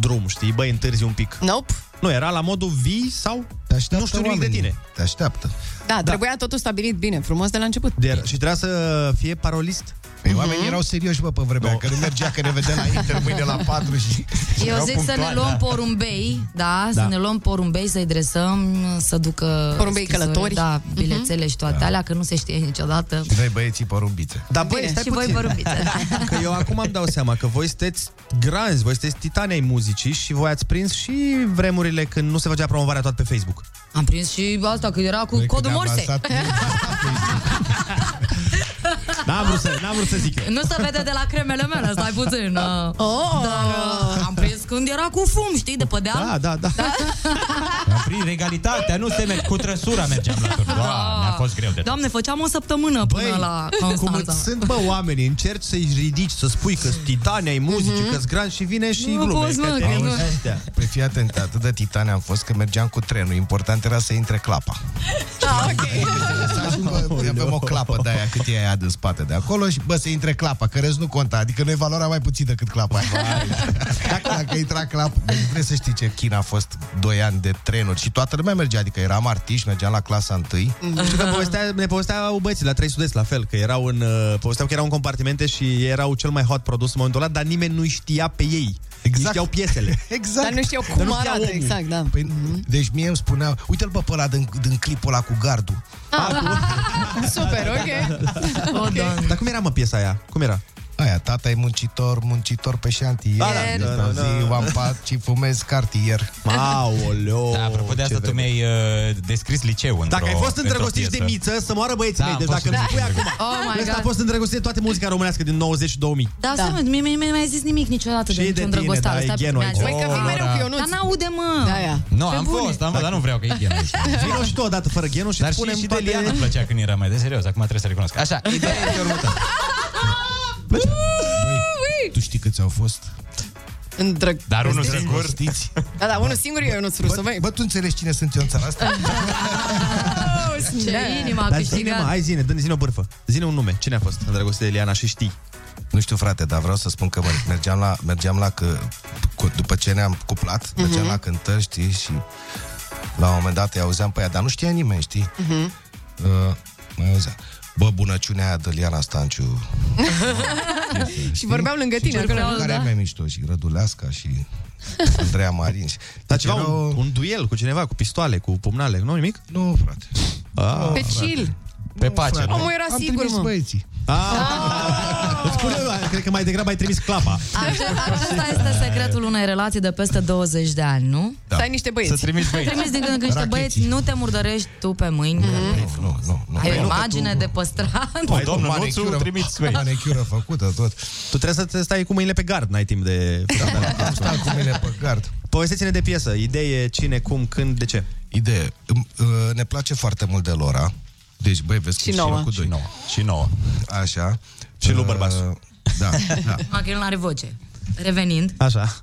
drum, știi? Băi, întârzi un pic. Nope. Nu, era la modul vii sau Te așteaptă nu știu nimic de oamenii. tine. Te așteaptă. Da, trebuia totul stabilit bine, frumos de la început. De, și trebuia să fie parolist. Păi oamenii erau serioși, bă, pe vremea, că nu mergea că ne vedea la Inter mâine la 4 și... <laughs> Eu erau zic să ne punctuali, luăm da. porumbei, da, Da. să ne luăm porumbei, să-i dresăm, să ducă Porumbei scrisori, călători. Da, bilețele și toate alea, că nu se știe niciodată. Și noi băieții porumbițe. Dar băi, Bine, stai și voi puțin. vorbiți. <laughs> Că eu acum îmi dau seama că voi sunteți granzi, voi sunteți titani ai muzicii și voi ați prins și vremurile când nu se făcea promovarea tot pe Facebook. Am prins și asta, că era cu Noi codul când am Morse. lansat- <laughs> N-am vrut să, n-am vrut să zic eu. Nu se vede de la cremele mele, stai puțin. <laughs> uh. Oh. Dar uh, am prins când era cu fum, știi, de pe deal. Da, da, da. Am prin egalitatea, nu se merge, cu trăsura mergeam la tur. Doamne, a fost greu de tot. Doamne, făceam o săptămână până la Cum Constanța. îți sunt, bă, oamenii, încerci să-i ridici, să spui că sunt titani ai muzicii, că-s grani și vine și Nu glume. poți, mă, că te că auzi nu. astea. Păi fii atent, atât de titane am fost că mergeam cu trenul. Important era să intre clapa. Ah, ok. Să ajung, bă, avem o clapă de aia, cât e aia de spate de acolo și bă, să intre clapa, că rest nu conta. Adică noi valoarea mai puțin decât clapa aia. Dacă, dacă intra clapa, bă, vrei să știi ce chin a fost 2 ani de trenuri și toată lumea mergea, adică eram artiști, mergeam la clasa 1 Știu că povestea, ne povesteau băieții la 3 Sud-Est, la fel, că erau în, uh, povesteau că erau în compartimente și erau cel mai hot produs în momentul ăla, dar nimeni nu știa pe ei. Exact. Știau piesele. <laughs> Exact. Dar nu știau Dar cum nu știa arată, omul. exact, da. Păi, deci mie îmi spuneau, uite-l bă pe ăla din, din clipul ăla cu gardul. <laughs> Super, ok. <laughs> O, Dar cum era, mă, piesa aia? Cum era? Aia, tata e muncitor, muncitor pe șantier. Da, da, da, da, da. Zi, am pat și fumez cartier. Aoleo, Da, apropo de asta, tu mi-ai uh, descris liceu într-o Dacă ai fost într-o îndrăgostit de piesă. miță, să moară băieții Da, mei. am Deci fost dacă îmi spui îndrăgostit. acum, Oh my ăsta a God. fost îndrăgostit de toată muzica românească din 90 și 2000. Da, da. Seama, mie, mie, mie mi-ai zis nimic niciodată Și de de niciun tine, drăgostar. da, e Stai, genul mi-a aici. zis- Băi, că vii mereu cu Dar n-aude, mă. Da, ia. Nu, Pe am bune. fost, am, dar nu vreau că e genul ăsta. Vino și tu odată fără genul și Dar și, spunem și de toate... Liana îmi plăcea când era mai de serios, acum trebuie să recunosc. Așa, ideea este următoarea. Tu știi câți au fost? Îndrăg... Dar unul Este- singur. Știți? Da, da, unul singur eu, nu-ți rusă, Bă, băi. bă, tu înțelegi cine sunt eu în țara asta? <laughs> Ce inima a Dar zine, mă, câștigat. hai zine, dă-ne zine o bârfă. Zine un nume. Cine a fost îndrăgostit de Eliana și știi? Nu știu, frate, dar vreau să spun că mă, mergeam la, mergeam la că, cu, după ce ne-am cuplat, mergeam la cântări, știi, și la un moment dat îi auzeam pe ea, dar nu știa nimeni, știi? Mhm. Uh, mai auzeam. Bă, bunăciunea aia de Liana Stanciu. <laughs> Și vorbeau lângă tine acolo. Care e mai mișto și Răduleasca și Andreea Marin. și- Dar Deci ceva, erau- un, un duel cu cineva, cu pistoale, cu pumnale, nu nimic? Nu, frate. Ah, Pe chill. Pe pace, frate. nu? Omul era Am sigur, trimis mă. băieții. Ah, îți spune, eu, cred că mai degrabă ai trimis clapa. Așa- Acesta este secretul unei relații de peste 20 de ani, nu? Da. Să ai niște băieți. Să trimiți băieți. Trimiți din când în când niște băieți, Racheții. nu te murdărești tu pe mâini, că nu e frumos. Nu, nu. Ai nu, o că imagine tu- de păstrat. Păi, domnul manicură- Nuțu, trimiți băieți. Manicură făcută, tot. Tu trebuie să te stai cu mâinile pe gard, n-ai timp de... Am <laughs> stat cu mine pe gard. Povesteți-ne de piesă, idee, cine, cum, când, de ce? Idee. Îmi, uh, Ne place foarte mult de Lora. Deci, băi, vezi Și cum nouă. cu doi. Și nouă. Și nouă. Așa. Și lui Uh, bărbasul. Da, da. Mă, că el nu are voce. Revenind, Așa.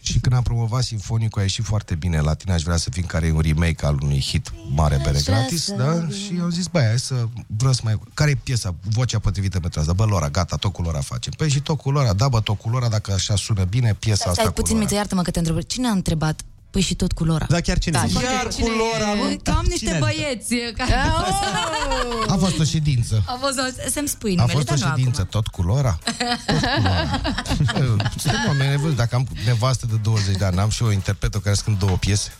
Și când am promovat Sinfonicul a ieșit foarte bine La tine aș vrea să fim care e un remake al unui hit Mare bere gratis da? Și am zis, băi, hai să vreau să mai... care e piesa, vocea potrivită pentru asta? Bă, Lora, gata, tot cu Lora facem Păi și tot cu Lora, da, bă, tot cu Lora Dacă așa sună bine, piesa stai, asta stai cu puțin, Lora Miță, iartă-mă că te întreb. Cine a întrebat? Păi și tot cu Lora. Da, chiar cine? Da, zice? foarte- Iar cine cu Lora, e? mă. Că am niște Cine? băieți care... Oh! A fost o ședință A fost o... Să-mi spui A numele, fost o dar nu ședință, acum. tot cu Lora? Tot cu Lora. <laughs> Bă, Suntem oameni nevăzuți. Dacă am nevastă de 20 de ani, am și o interpretă care scând două piese.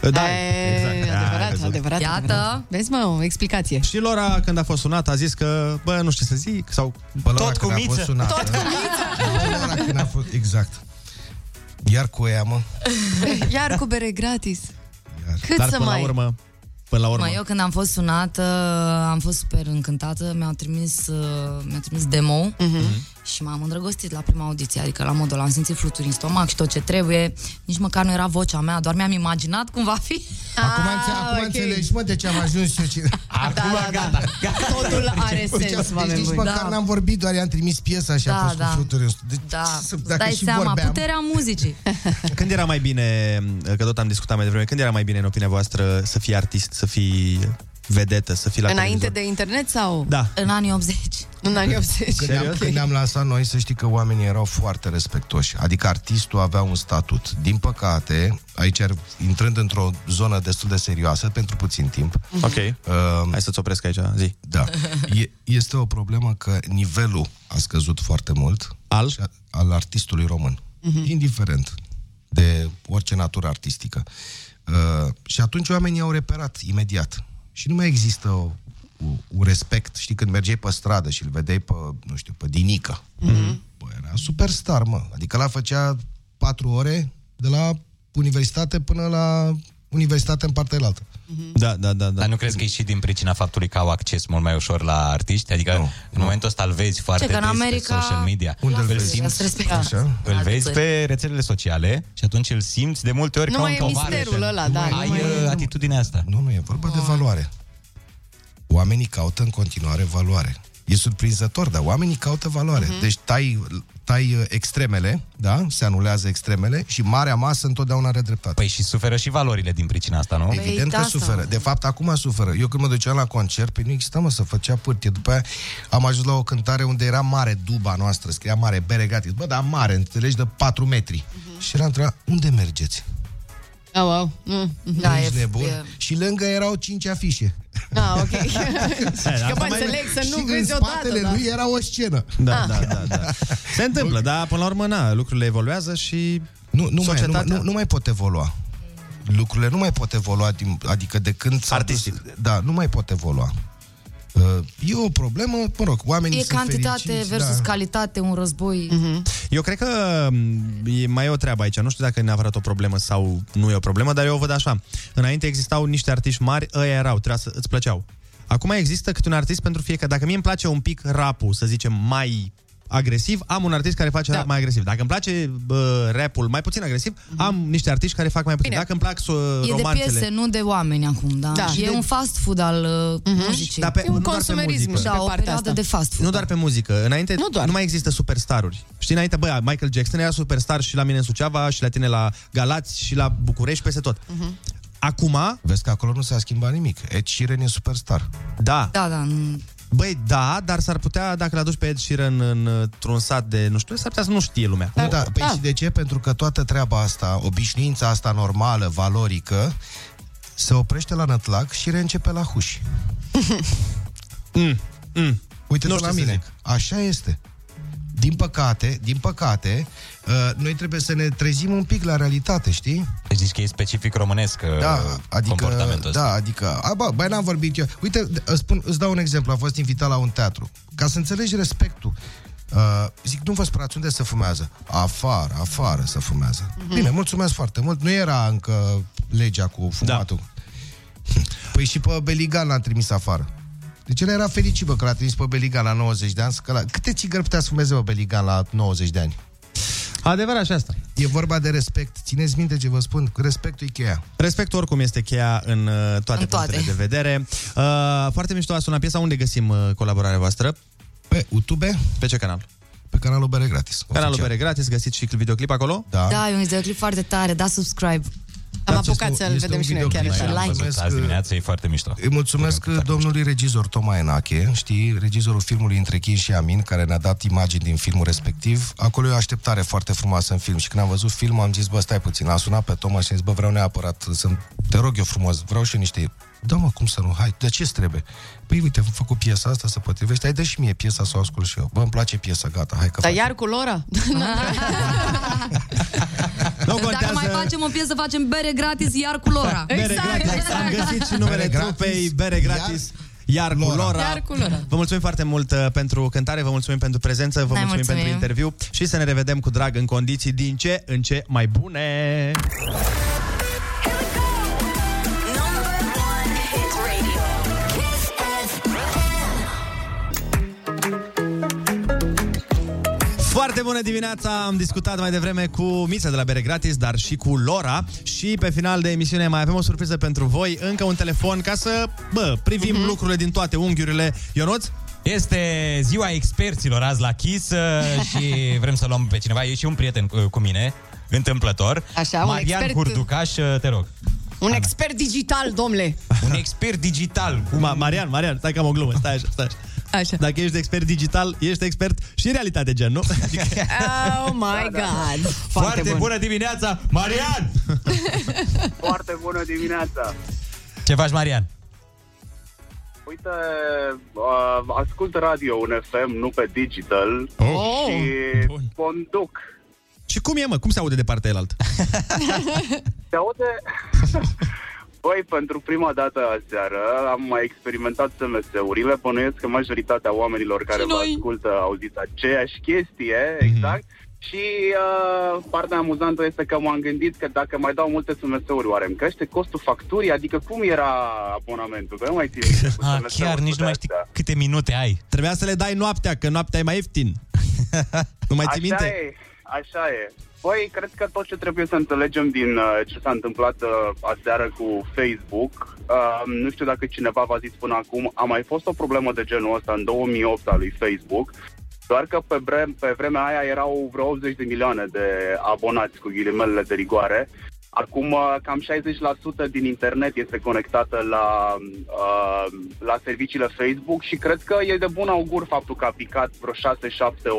Da, E, exact. adevărat, văzut. adevărat, Iată. adevărat. Vezi, mă, o explicație. Și Lora, când a fost sunat, a zis că, bă, nu știu ce să zic, sau... Bă, Lora, Tot cu când a fost miță. sunată- Tot cu miță. Bă, Lora, când a fost... Exact. Iar cu ea, mă. <laughs> Iar cu bere gratis. Cât Dar să până mai... la urmă, până la urmă. Mă, eu când am fost sunată, am fost super încântată, mi-au trimis, uh, mi-au trimis demo Mhm. Și m-am îndrăgostit la prima audiție, adică la modul am simțit fluturi în stomac și tot ce trebuie, nici măcar nu era vocea mea, doar mi-am imaginat cum va fi. Acum, Ah, înțe- acum ok. înțelegi, mă, de ce am ajuns eu. Ce... <laughs> Acum, da, gata. Totul are Deci, sens, deci oameni nici buni. măcar Da. n-am vorbit, doar i-am trimis piesa și a Da, fost da. cu fluturi. în st- Deci, Da, să- îți dacă dai și seama, vorbeam, puterea muzicii. <laughs> Când era mai bine, că tot am discutat mai devreme, când era mai bine, în opinia voastră, să fii artist, să fii vedetă, să fii la Înainte televizor. de internet sau? Da. În anii 80. În anii 80. Când ne-am, când ne-am lansat noi, să știi că oamenii erau foarte respectoși. Adică artistul avea un statut. Din păcate, aici ar- intrând într-o zonă destul de serioasă, pentru puțin timp. Ok. Uh, Hai să-ți opresc aici, zi. Da. E, este o problemă că nivelul a scăzut foarte mult. Al? Al artistului român. Mhm. Indiferent de orice natură artistică. Uh, și atunci oamenii au reperat imediat. Și nu mai există o, o, un respect. Știi, când mergeai pe stradă și îl vedeai pe, nu știu, pe Dinica. Mhm. Bă, era superstar, mă. Adică la făcea patru ore de la universitate până la universitate în partea altă. Da, da, da, da. Dar nu crezi că e și din pricina faptului că au acces mult mai ușor la artiști? Adică nu, în momentul ăsta îl vezi foarte că în des America- pe social media. Unde îl îl vezi? simți, Să respecte. Așa? îl Alte vezi țări. pe rețelele sociale și atunci îl simți de multe ori Nu ca mai un e tovarăș. misterul ăla, da, nu Ai mai e- uh, atitudinea asta. Nu, nu, e vorba de valoare. Oamenii caută în continuare valoare. E surprinzător, dar oamenii caută valoare. Mhm. Uh-huh. Deci tai, tai uh, extremele, da? Se anulează extremele și marea masă întotdeauna are dreptate. Păi și suferă și valorile din pricina asta, nu? Evident da, că asta. suferă. De fapt, acum suferă. Eu când mă duceam la concert, pe nu exista, mă, să făcea pârtie. După aia am ajuns la o cântare unde era mare duba noastră, scria mare, beregatis. Bă, dar mare, înțelegi, de 4 metri. Mhm. Și era întrebat, unde mergeți? Oh, wow. Mm. Da, Ești e, nebun? e, Și lângă erau 5 afișe. Ah, ok. asta <laughs> că mă mai- înțeleg să nu și în vezi odată, spatele da. lui era o scenă. Da, da, da, da. Se întâmplă, dar până la urmă, na, lucrurile evoluează și Nu, nu, mai, nu, societatea... nu, nu mai pot evolua. Lucrurile nu mai pot evolua, din, adică de când s-a Artistic. Dus, da, nu mai pot evolua. Uh, E o problemă, mă rog, oamenii e sunt cantitate fericiți, versus da. calitate, un război. Mhm. Eu cred că m, e mai e o treabă aici. Nu știu dacă e neapărat o problemă sau nu e o problemă, dar eu o văd așa. Înainte existau niște artiști mari, ăia erau, trebuia să îți plăceau. Acum există câte un artist pentru fiecare. Dacă mie îmi place un pic rapul, să zicem, mai agresiv, am un artist care face da. rap mai agresiv. Dacă îmi place bă, rapul mai puțin agresiv, am niște artiști care fac mai puțin. Bine. Dacă îmi plac uh, E de romanțele... piese, nu de oameni acum, da? Da. da. Și E de- un fast food al uh, muzicii. Da, pe- E un nu doar pe consumerism muzică. și da, pe o partea perioadă asta. de fast food. Nu doar pe muzică. Înainte Nu nu, doar. nu mai există superstaruri. Știi, înainte, bă, Michael Jackson era superstar și la mine în Suceava, și la tine la Galați, și la București, peste tot. Uh-huh. Acum, Vezi că acolo nu s-a schimbat nimic. Ed Sheeran e superstar. da, Da, da. Nu- Băi, da, dar s-ar putea, dacă l-aduci pe Ed Sheeran în, într-un sat de, nu știu, s-ar putea să nu știe lumea. Da, da, păi da. și de ce? Pentru că toată treaba asta, obișnuința asta normală, valorică, se oprește la nătlac și reîncepe la huși. <laughs> Mm, mm. Uite-te Nu la știu să mine. zic. Așa este. Din păcate, din păcate, uh, noi trebuie să ne trezim un pic la realitate, știi? Deci zici că e specific românesc uh, Da, adică, comportamentul ăsta. da, adică, a, bă, băi, n-am vorbit eu. Uite, îți, spun, îți dau un exemplu, am fost invitat la un teatru. Ca să înțelegi respectul. Uh, zic, nu vă sperați unde se fumează? Afară, afară să fumează. Mhm. Mm-hmm. Bine, mulțumesc foarte mult. Nu era încă legea cu fumatul. Da. <laughs> Păi și pe Beligan l-a trimis afară. Deci el era fericit, bă, că l-a trimis pe Beligan la 90 de ani. Că la... Câte țigări putea să fumeze, bă, Beligan la 90 de ani? Adevărat și asta. E vorba de respect. Țineți minte ce vă spun, că respectul e cheia. Respectul oricum este cheia în uh, toate În toate. punctele de vedere. Uh, foarte mișto a sunat piesa. Unde găsim uh, colaborarea voastră? Pe YouTube, Pe ce canal? pe canalul Bere Gratis. Canalul oficial. Bere Gratis, găsiți și videoclip acolo? Da. Da, e un videoclip foarte tare, da subscribe. Am Da, apucat este- să-l este vedem un și noi chiar videoclip. așa. Am like. văzut azi dimineață, e foarte mișto. Îi mulțumesc domnului regizor Toma Enache, știi, regizorul filmului Între Chin și Amin, care ne-a dat imagini din filmul respectiv. Acolo e o așteptare foarte frumoasă în film și când am văzut filmul am zis, bă, stai puțin, am sunat pe Toma și am zis, bă, vreau neapărat să te rog eu frumos, vreau și eu niște Da, mă, cum să nu? Hai, de ce trebuie? Păi, uite, am făcut piesa asta, se potrivește. Hai, dă și mie piesa să o ascult și eu. Bă, îmi place piesa, gata, hai că Dar facem. iar cu Lora? <laughs> Nu Dacă mai facem o piesă, facem bere gratis, iar cu Lora. Bere gratis. Am găsit și numele Bere gratis, trupei Bere gratis. Iar, cu Lora. Iar cu Lora. Vă mulțumim foarte mult uh, pentru cântare, vă mulțumim pentru prezență, vă Noi mulțumim, mulțumim. pentru interviu și să ne revedem cu drag în condiții din ce în ce mai bune. Foarte bună dimineața! Am discutat mai devreme cu Mița de la Bere Gratis, dar și cu Lora și pe final de emisiune mai avem o surpriză pentru voi, încă un telefon ca să, bă, privim Mhm. uh-huh. lucrurile din toate unghiurile. Ionuț? Este ziua experților azi la Kiss uh, <laughs> și vrem să luăm pe cineva. E și un prieten cu, cu mine, întâmplător. Așa, un Marian expert- Hurducaș, uh, te rog. Un expert digital, domnle. Un expert digital. Ma- Marian, Marian, stai că am o glumă, stai așa, stai așa. Așa. Dacă ești expert digital, ești expert și în realitate, gen, nu? Adică... <laughs> Oh my god. Foarte, Foarte bun. bună dimineața, Marian! <laughs> Foarte bună dimineața! Ce faci, Marian? Uite, uh, ascult radio un FM, nu pe digital Oh. și conduc. Și cum e, mă? Cum se aude de partea elaltă? <laughs> Se aude... Băi, pentru prima dată aseară am mai experimentat SMS-urile. Bănuiesc că majoritatea oamenilor care vă ascultă au auzit aceeași chestie, exact. Și uh, partea amuzantă este că m-am gândit că dacă mai dau multe SMS-uri, oare îmi crește costul facturii? Adică cum era abonamentul? Că nu mai țin minte cu <laughs> Ah, SMS-uri chiar nici nu mai știi câte minute ai. Trebuia să le dai noaptea, că noaptea e mai ieftin. <laughs> nu mai ții așa minte? e, așa e. Băi, cred că tot ce trebuie să înțelegem din uh, ce s-a întâmplat uh, aseară cu Facebook, uh, nu știu dacă cineva v-a zis până acum, a mai fost o problemă de genul ăsta în 2008 al lui Facebook, doar că pe, bre- pe vremea aia erau vreo 80 de milioane de abonați cu ghilimelele de rigoare. Acum uh, cam 60% din internet este conectată la, uh, la serviciile Facebook și cred că e de bun augur faptul că a picat vreo 6-7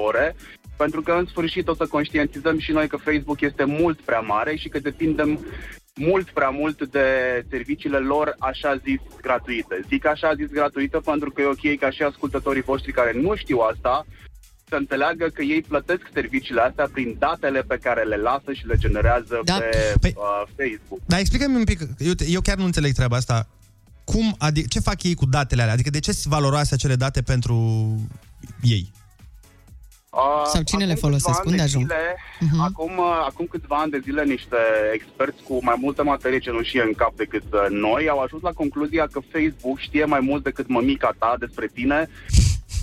ore pentru că în sfârșit o să conștientizăm și noi că Facebook este mult prea mare și că depindem mult prea mult de serviciile lor așa zis gratuite. Zic așa zis gratuită pentru că e ok ca și ascultătorii voștri care nu știu asta să înțeleagă că ei plătesc serviciile astea prin datele pe care le lasă și le generează Da. pe Păi- uh, Facebook. Dar explică-mi un pic, eu, eu chiar nu înțeleg treaba asta. Cum, adică, ce fac ei cu datele alea? Adică de ce sunt valoroase acele date pentru ei? Uh, Sau cine le acum folosesc? câțiva ani Unde de ajung? Zile, Mhm. acum, uh, acum câțiva ani de zile niște experți cu mai multă materie cenușie în cap decât uh, noi au ajuns la concluzia că Facebook știe mai mult decât mămica ta despre tine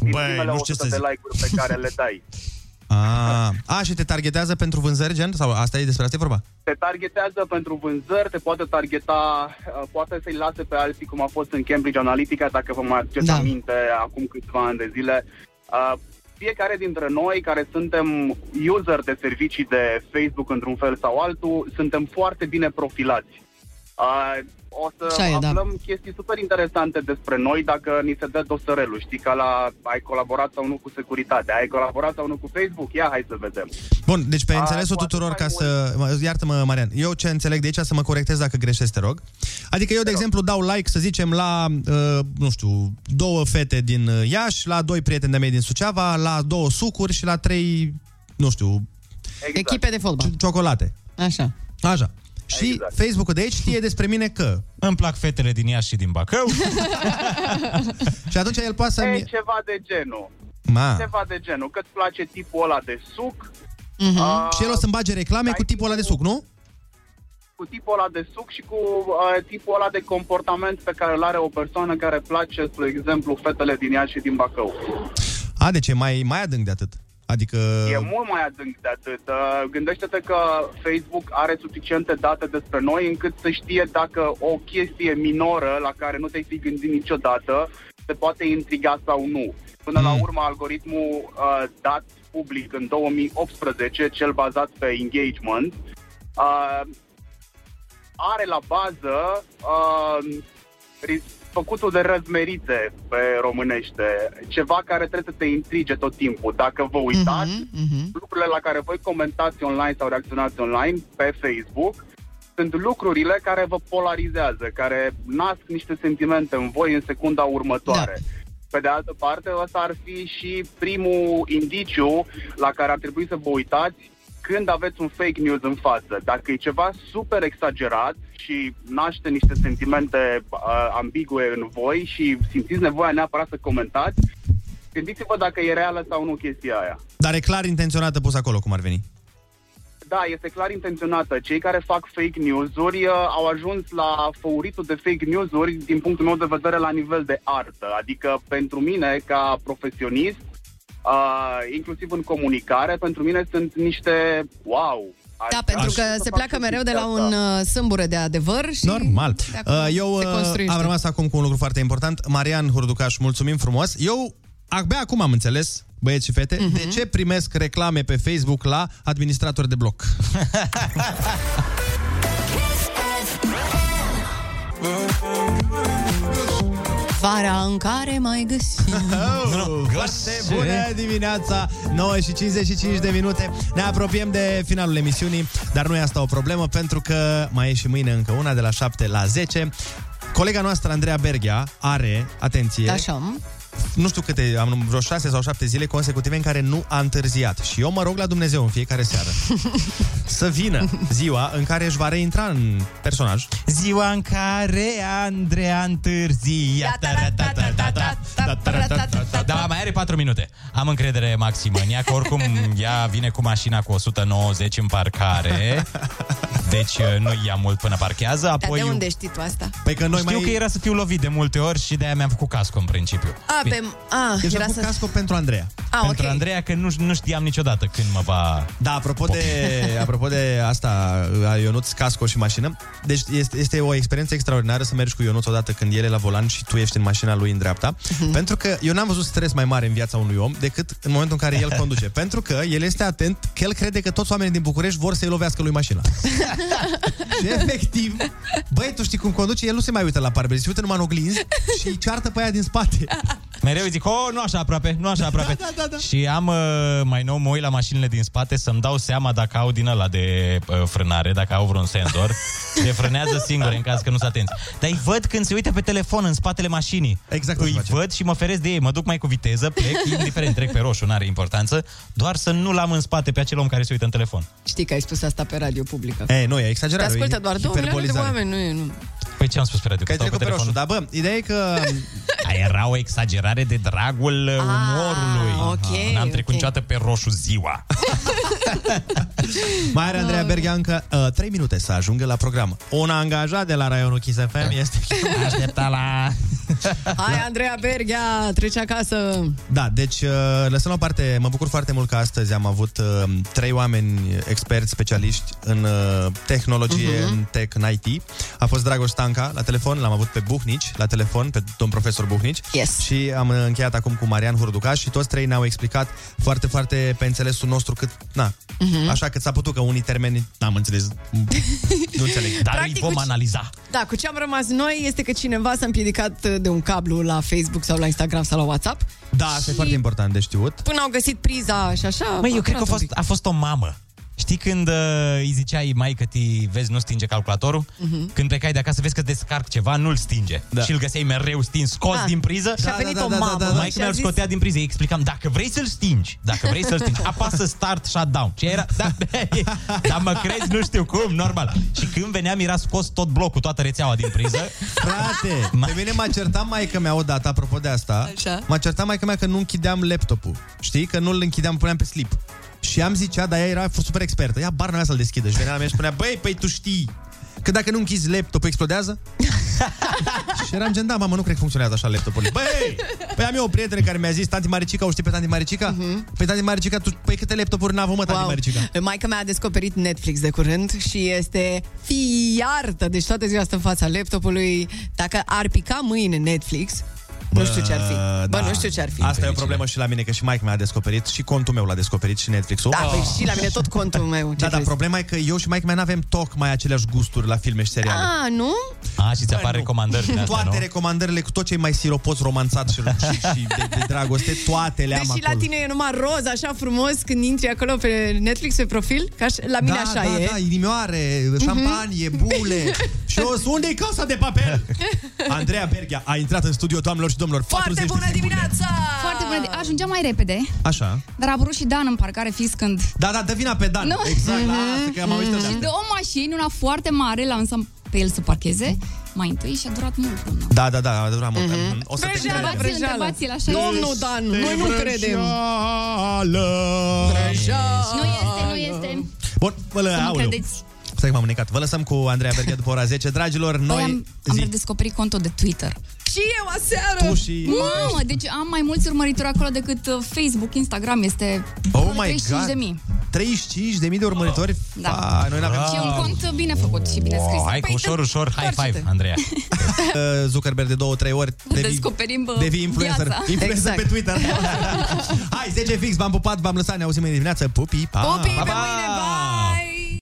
din Băi, primele nu știu 100 ce să de zic. like-uri pe care le dai. A, <laughs> a, și te targetează pentru vânzări, gen? Sau asta e despre asta e vorba? Te targetează pentru vânzări, te poate targeta, uh, poate să-i lase pe alții cum a fost în Cambridge Analytica, dacă vă mai aduceți Da. aminte, acum câțiva ani de zile. Uh, fiecare dintre noi care suntem user de servicii de Facebook într-un fel sau altul, suntem foarte bine profilați. Uh, o să Așa e, da. aflăm chestii super interesante despre noi dacă ni se dă dosărelul. Știi, ca la ai colaborat sau nu cu securitatea, ai colaborat sau nu cu Facebook? Ia, hai să vedem. Bun, deci pe A, înțelesul cu atât tuturor, mai ca să... mă, Iartă-mă, Marian, eu ce înțeleg de aici, să mă corectez dacă greșesc, te rog. Adică eu, de exemplu, dau like, să zicem, la, uh, nu știu, două fete din uh, Iași, la doi prieteni de mei din Suceava, la două sucuri și la trei, nu știu, Exact. Echipe de fotbal. ciocolate. Așa. Așa. Și exact. Facebook-ul de aici știe despre mine că... Îmi plac fetele din Iași și din Bacău. <laughs> și atunci el poate să... E ceva de genul. Ma. Ceva de genul. Că-ți place tipul ăla de suc, Uh-huh. Și el o să-mi bage reclame cu tipul ăla de suc, nu? cu tipul ăla de suc și cu uh, tipul ăla de comportament pe care îl are o persoană care place, spre exemplu, fetele din Iași și din Bacău. A, deci e mai, mai adânc de atât. Adică... E mult mai adânc de atât. Uh, Gândește-te că Facebook are suficiente date despre noi încât să știe dacă o chestie minoră la care nu te-ai fi gândit niciodată te poate intriga sau nu. Până la urmă, algoritmul uh, dat public în 2018, cel bazat pe engagement, uh, are la bază uh, ris- făcutul de răzmerite pe românește, ceva care trebuie să te intrige tot timpul. Dacă vă uitați, Mhm. lucrurile la care voi comentați online sau reacționați online pe Facebook sunt lucrurile care vă polarizează, care nasc niște sentimente în voi în secunda următoare. Da. Pe de altă parte, ăsta ar fi și primul indiciu la care ar trebui să vă uitați când aveți un fake news în față. Dacă e ceva super exagerat și naște niște sentimente uh, ambigue în voi și simțiți nevoia neapărat să comentați, gândiți-vă dacă e reală sau nu chestia aia. Dar e clar intenționată pus acolo, cum ar veni. Da, este clar intenționată. Cei care fac fake news-uri uh, au ajuns la făuritul de fake news-uri, din punctul meu de vedere, la nivel de artă. Adică, pentru mine, ca profesionist, uh, inclusiv în comunicare, pentru mine sunt niște wow. Da, pentru că se pleacă mereu de la un uh, sâmbure de adevăr și... Normal. de acolo Uh, Eu se uh, construiește. am rămas acum cu un lucru foarte important. Marian Hurducaș, mulțumim frumos. Eu abia acum am înțeles, băieți și fete, Mhm. de ce primesc reclame pe Facebook la administrator de bloc. <laughs> Vara în care mai găsim. <laughs> Oh, foarte bună dimineața 9 și 55 de minute Ne apropiem de finalul emisiunii Dar nu e asta o problemă Pentru că mai e și mâine încă una De la 7 la 10 Colega noastră, Andreea Berghia, are, atenție, Așa. Nu știu câte, am vreo 6 sau 7 zile consecutive în care nu a întârziat. Și eu mă rog la Dumnezeu în fiecare seară să vină ziua în care își va reintra în personaj. Ziua în care Andreea întârzia. Da, mai are 4 minute. Am încredere maximă în ea, că oricum ea vine cu mașina cu 190 în parcare. Deci uh, nu ia mult până parchează. Dar Apoi de unde știi tu asta? Păi că noi Știu mai... că era să fiu lovit de multe ori și de-aia mi-am făcut casco în principiu. A, pe... A, Deci era am făcut să... casco pentru Andreea. A, Pentru ok. Andreea, că nu, nu știam niciodată când mă va... Da, apropo de, <laughs> apropo de asta, a Ionuț, casco și mașină, deci este, este o experiență extraordinară să mergi cu Ionuț odată când el e la volan și tu ești în mașina lui în dreapta, Mhm. pentru că eu n-am văzut stres mai mare în viața unui om decât în momentul în care el conduce, <laughs> pentru că el este atent că el crede că toți oamenii din București vor să-i lovească lui mașina. <laughs> și efectiv, băi, tu știi cum conduce, el nu se mai uită la parbriz, se uită numai în oglinzi și ceartă pe aia din spate. Mereu îi zic, oh, nu așa aproape, nu așa aproape. Da, da, da, da. Și am uh, mai nou, mă uit la mașinile din spate să-mi dau seama dacă au din ăla de uh, frânare, dacă au vreun senzor. <laughs> Se frânează singure în caz că nu sunt atenți. Dar îi văd când se uită pe telefon în spatele mașinii. Exact Îi văd și mă feresc de ei, mă duc mai cu viteză, plec, <laughs> indiferent, trec pe roșu, nu are importanță, doar să nu l-am în spate pe acel om care se uită în telefon. Știi că ai spus asta pe radio publică. E, nu, e Te exagerat. ascultă e doar două milioane de hiperbolizare. oameni, nu e... Nu. Păi ce am spus pe radio? Că ai stau trecut pe roșu, telefon? dar bă, ideea e că... <laughs> A, era o exagerare de dragul uh, umorului. Ah, ok, N-am trecut ok. niciodată pe roșu ziua. <laughs> Mai are Andreea Berghea încă uh, 3 minute să ajungă la program. Un angajat de la raionul Kiss FM este... <laughs> Aștepta la... <laughs> Hai, Andreea Berghea, trece acasă. Da, deci uh, lăsăm la o parte, mă bucur foarte mult că astăzi am avut uh, trei oameni experți, specialiști în uh, tehnologie, Mhm. în tech, în IT. A fost Dragoș Stanca la telefon, l-am avut pe Buhnici la telefon, pe domn profesor Buhnici. Yes. Și am încheiat acum cu Marian Hurducaș și toți trei ne-au explicat foarte, foarte pe înțelesul nostru cât, na, Mhm. așa cât s-a putut, că unii termeni n-am înțeles, <laughs> nu înțeleg. Dar Practic, îi vom cu- analiza. Da, cu ce am rămas noi este că cineva s-a împiedicat de un cablu la Facebook sau la Instagram sau la WhatsApp. Da, asta e foarte important de știut. Până au găsit priza și așa. Măi, eu cred că a durat un fost, a fost o mamă. Știi când uh, îi ziceai mai că ti vezi nu stinge calculatorul? Mhm. Când plecai de acasă vezi că descarc ceva, nu-l stinge. Da. Și îl găseai mereu stins, scos Ah, din priză. și a venit o mamă Mai și că a mi-l zis- scotea din priză, îi explicam, dacă vrei să-l stingi, dacă vrei să-l stingi, apasă start shutdown. Și era, da, <laughs> dar mă crezi, nu știu cum, normal. Și când veneam, era scos tot blocul, toată rețeaua din priză. Frate, pe mine m-a certat maică mea odată, apropo de asta, Așa. m-a certat maică mea că nu închideam laptopul. Știi? Că nu-l închideam, puneam pe slip. Și am zicea, dar ea era super expertă. Ia barna mea să-l deschidă. Și venea la mine și spunea, băi, păi tu știi că dacă nu închizi laptopul explodează? <laughs> și eram gen, da, mamă, nu cred că funcționează așa laptopul. Băi, păi am eu o prietenă care mi-a zis, tanti Maricica, o știi pe tanti Maricica? Uh-huh. Păi tanti Maricica, tu, păi câte laptopuri n-a avut, mă, tanti Maricica? Maica mea a descoperit Netflix de curând și este fiartă, deci toată ziua stă în fața laptopului. Dacă ar pica mâine Netflix, nu știu ce ar fi. Bă, nu știu ce ar fi. Asta e o problemă și la mine, că și Mike mi-a descoperit și contul meu l-a descoperit și Netflix-ul. Da, păi și la mine tot contul meu. Ce Da, dar crezi? problema e că eu și Mike mea n-avem tocmai aceleași gusturi la filme și seriale. A, nu? A, și ți apar recomandări din astea, Toate nu? recomandările cu tot ce e mai siropos, romanțat și, și, și de, de dragoste, toate le am Deși acolo. la tine e numai roz, așa frumos, când intri acolo pe Netflix, pe profil, ca și- la mine da, așa da, e. da, inimioare, șampanie, bule. <laughs> și eu sunt unde e casa de papel? Andreea Berghia a intrat în studio, doamnelor și domnilor. Foarte 40 de bună secunde. dimineața! Foarte bună. de- Ajungeam mai repede, Așa. dar a apărut și Dan în parcare fiscând. Da, da, dă vina pe Dan. Nu. Exact, la asta, că am auzit de Și asta. două mașini, una foarte mare, l-am lăsat pe el să parcheze mai întâi și a durat mult. până- Da, da, da, a durat mult. Mhm. O să te Vrăjeală, credem. vrăjeală. Întrebați-l așa. Domnul Dan, noi nu credem. Nu este, nu este. Bun, vă lă, Să mă aoleu. credeți. Stai că m-am înecat. Vă lăsăm cu Andreea Berghia după ora 10. Dragilor, Noi noi... am, am zi. redescoperit contul de Twitter. Și eu aseară! Tu și... Mamă, deci am mai mulți urmăritori acolo decât uh, Facebook, Instagram, este Oh vreo my 35 God. de mii. 35 de mii de urmăritori? Da. Fa, noi n-avem... Și e un cont uh, bine făcut și bine scris. Wow, hai cu ușor, ușor, high five, Andreea. <laughs> Uh, Zuckerberg de două, trei ori devii, Descoperim, bă, devii influencer, viața. influencer Exact. pe Twitter. <laughs> Hai, 10 fix, v-am pupat, v-am lăsat, ne auzim mâine dimineață. Pupi, pa! Pupi, pa, pe pa! mâine, pa!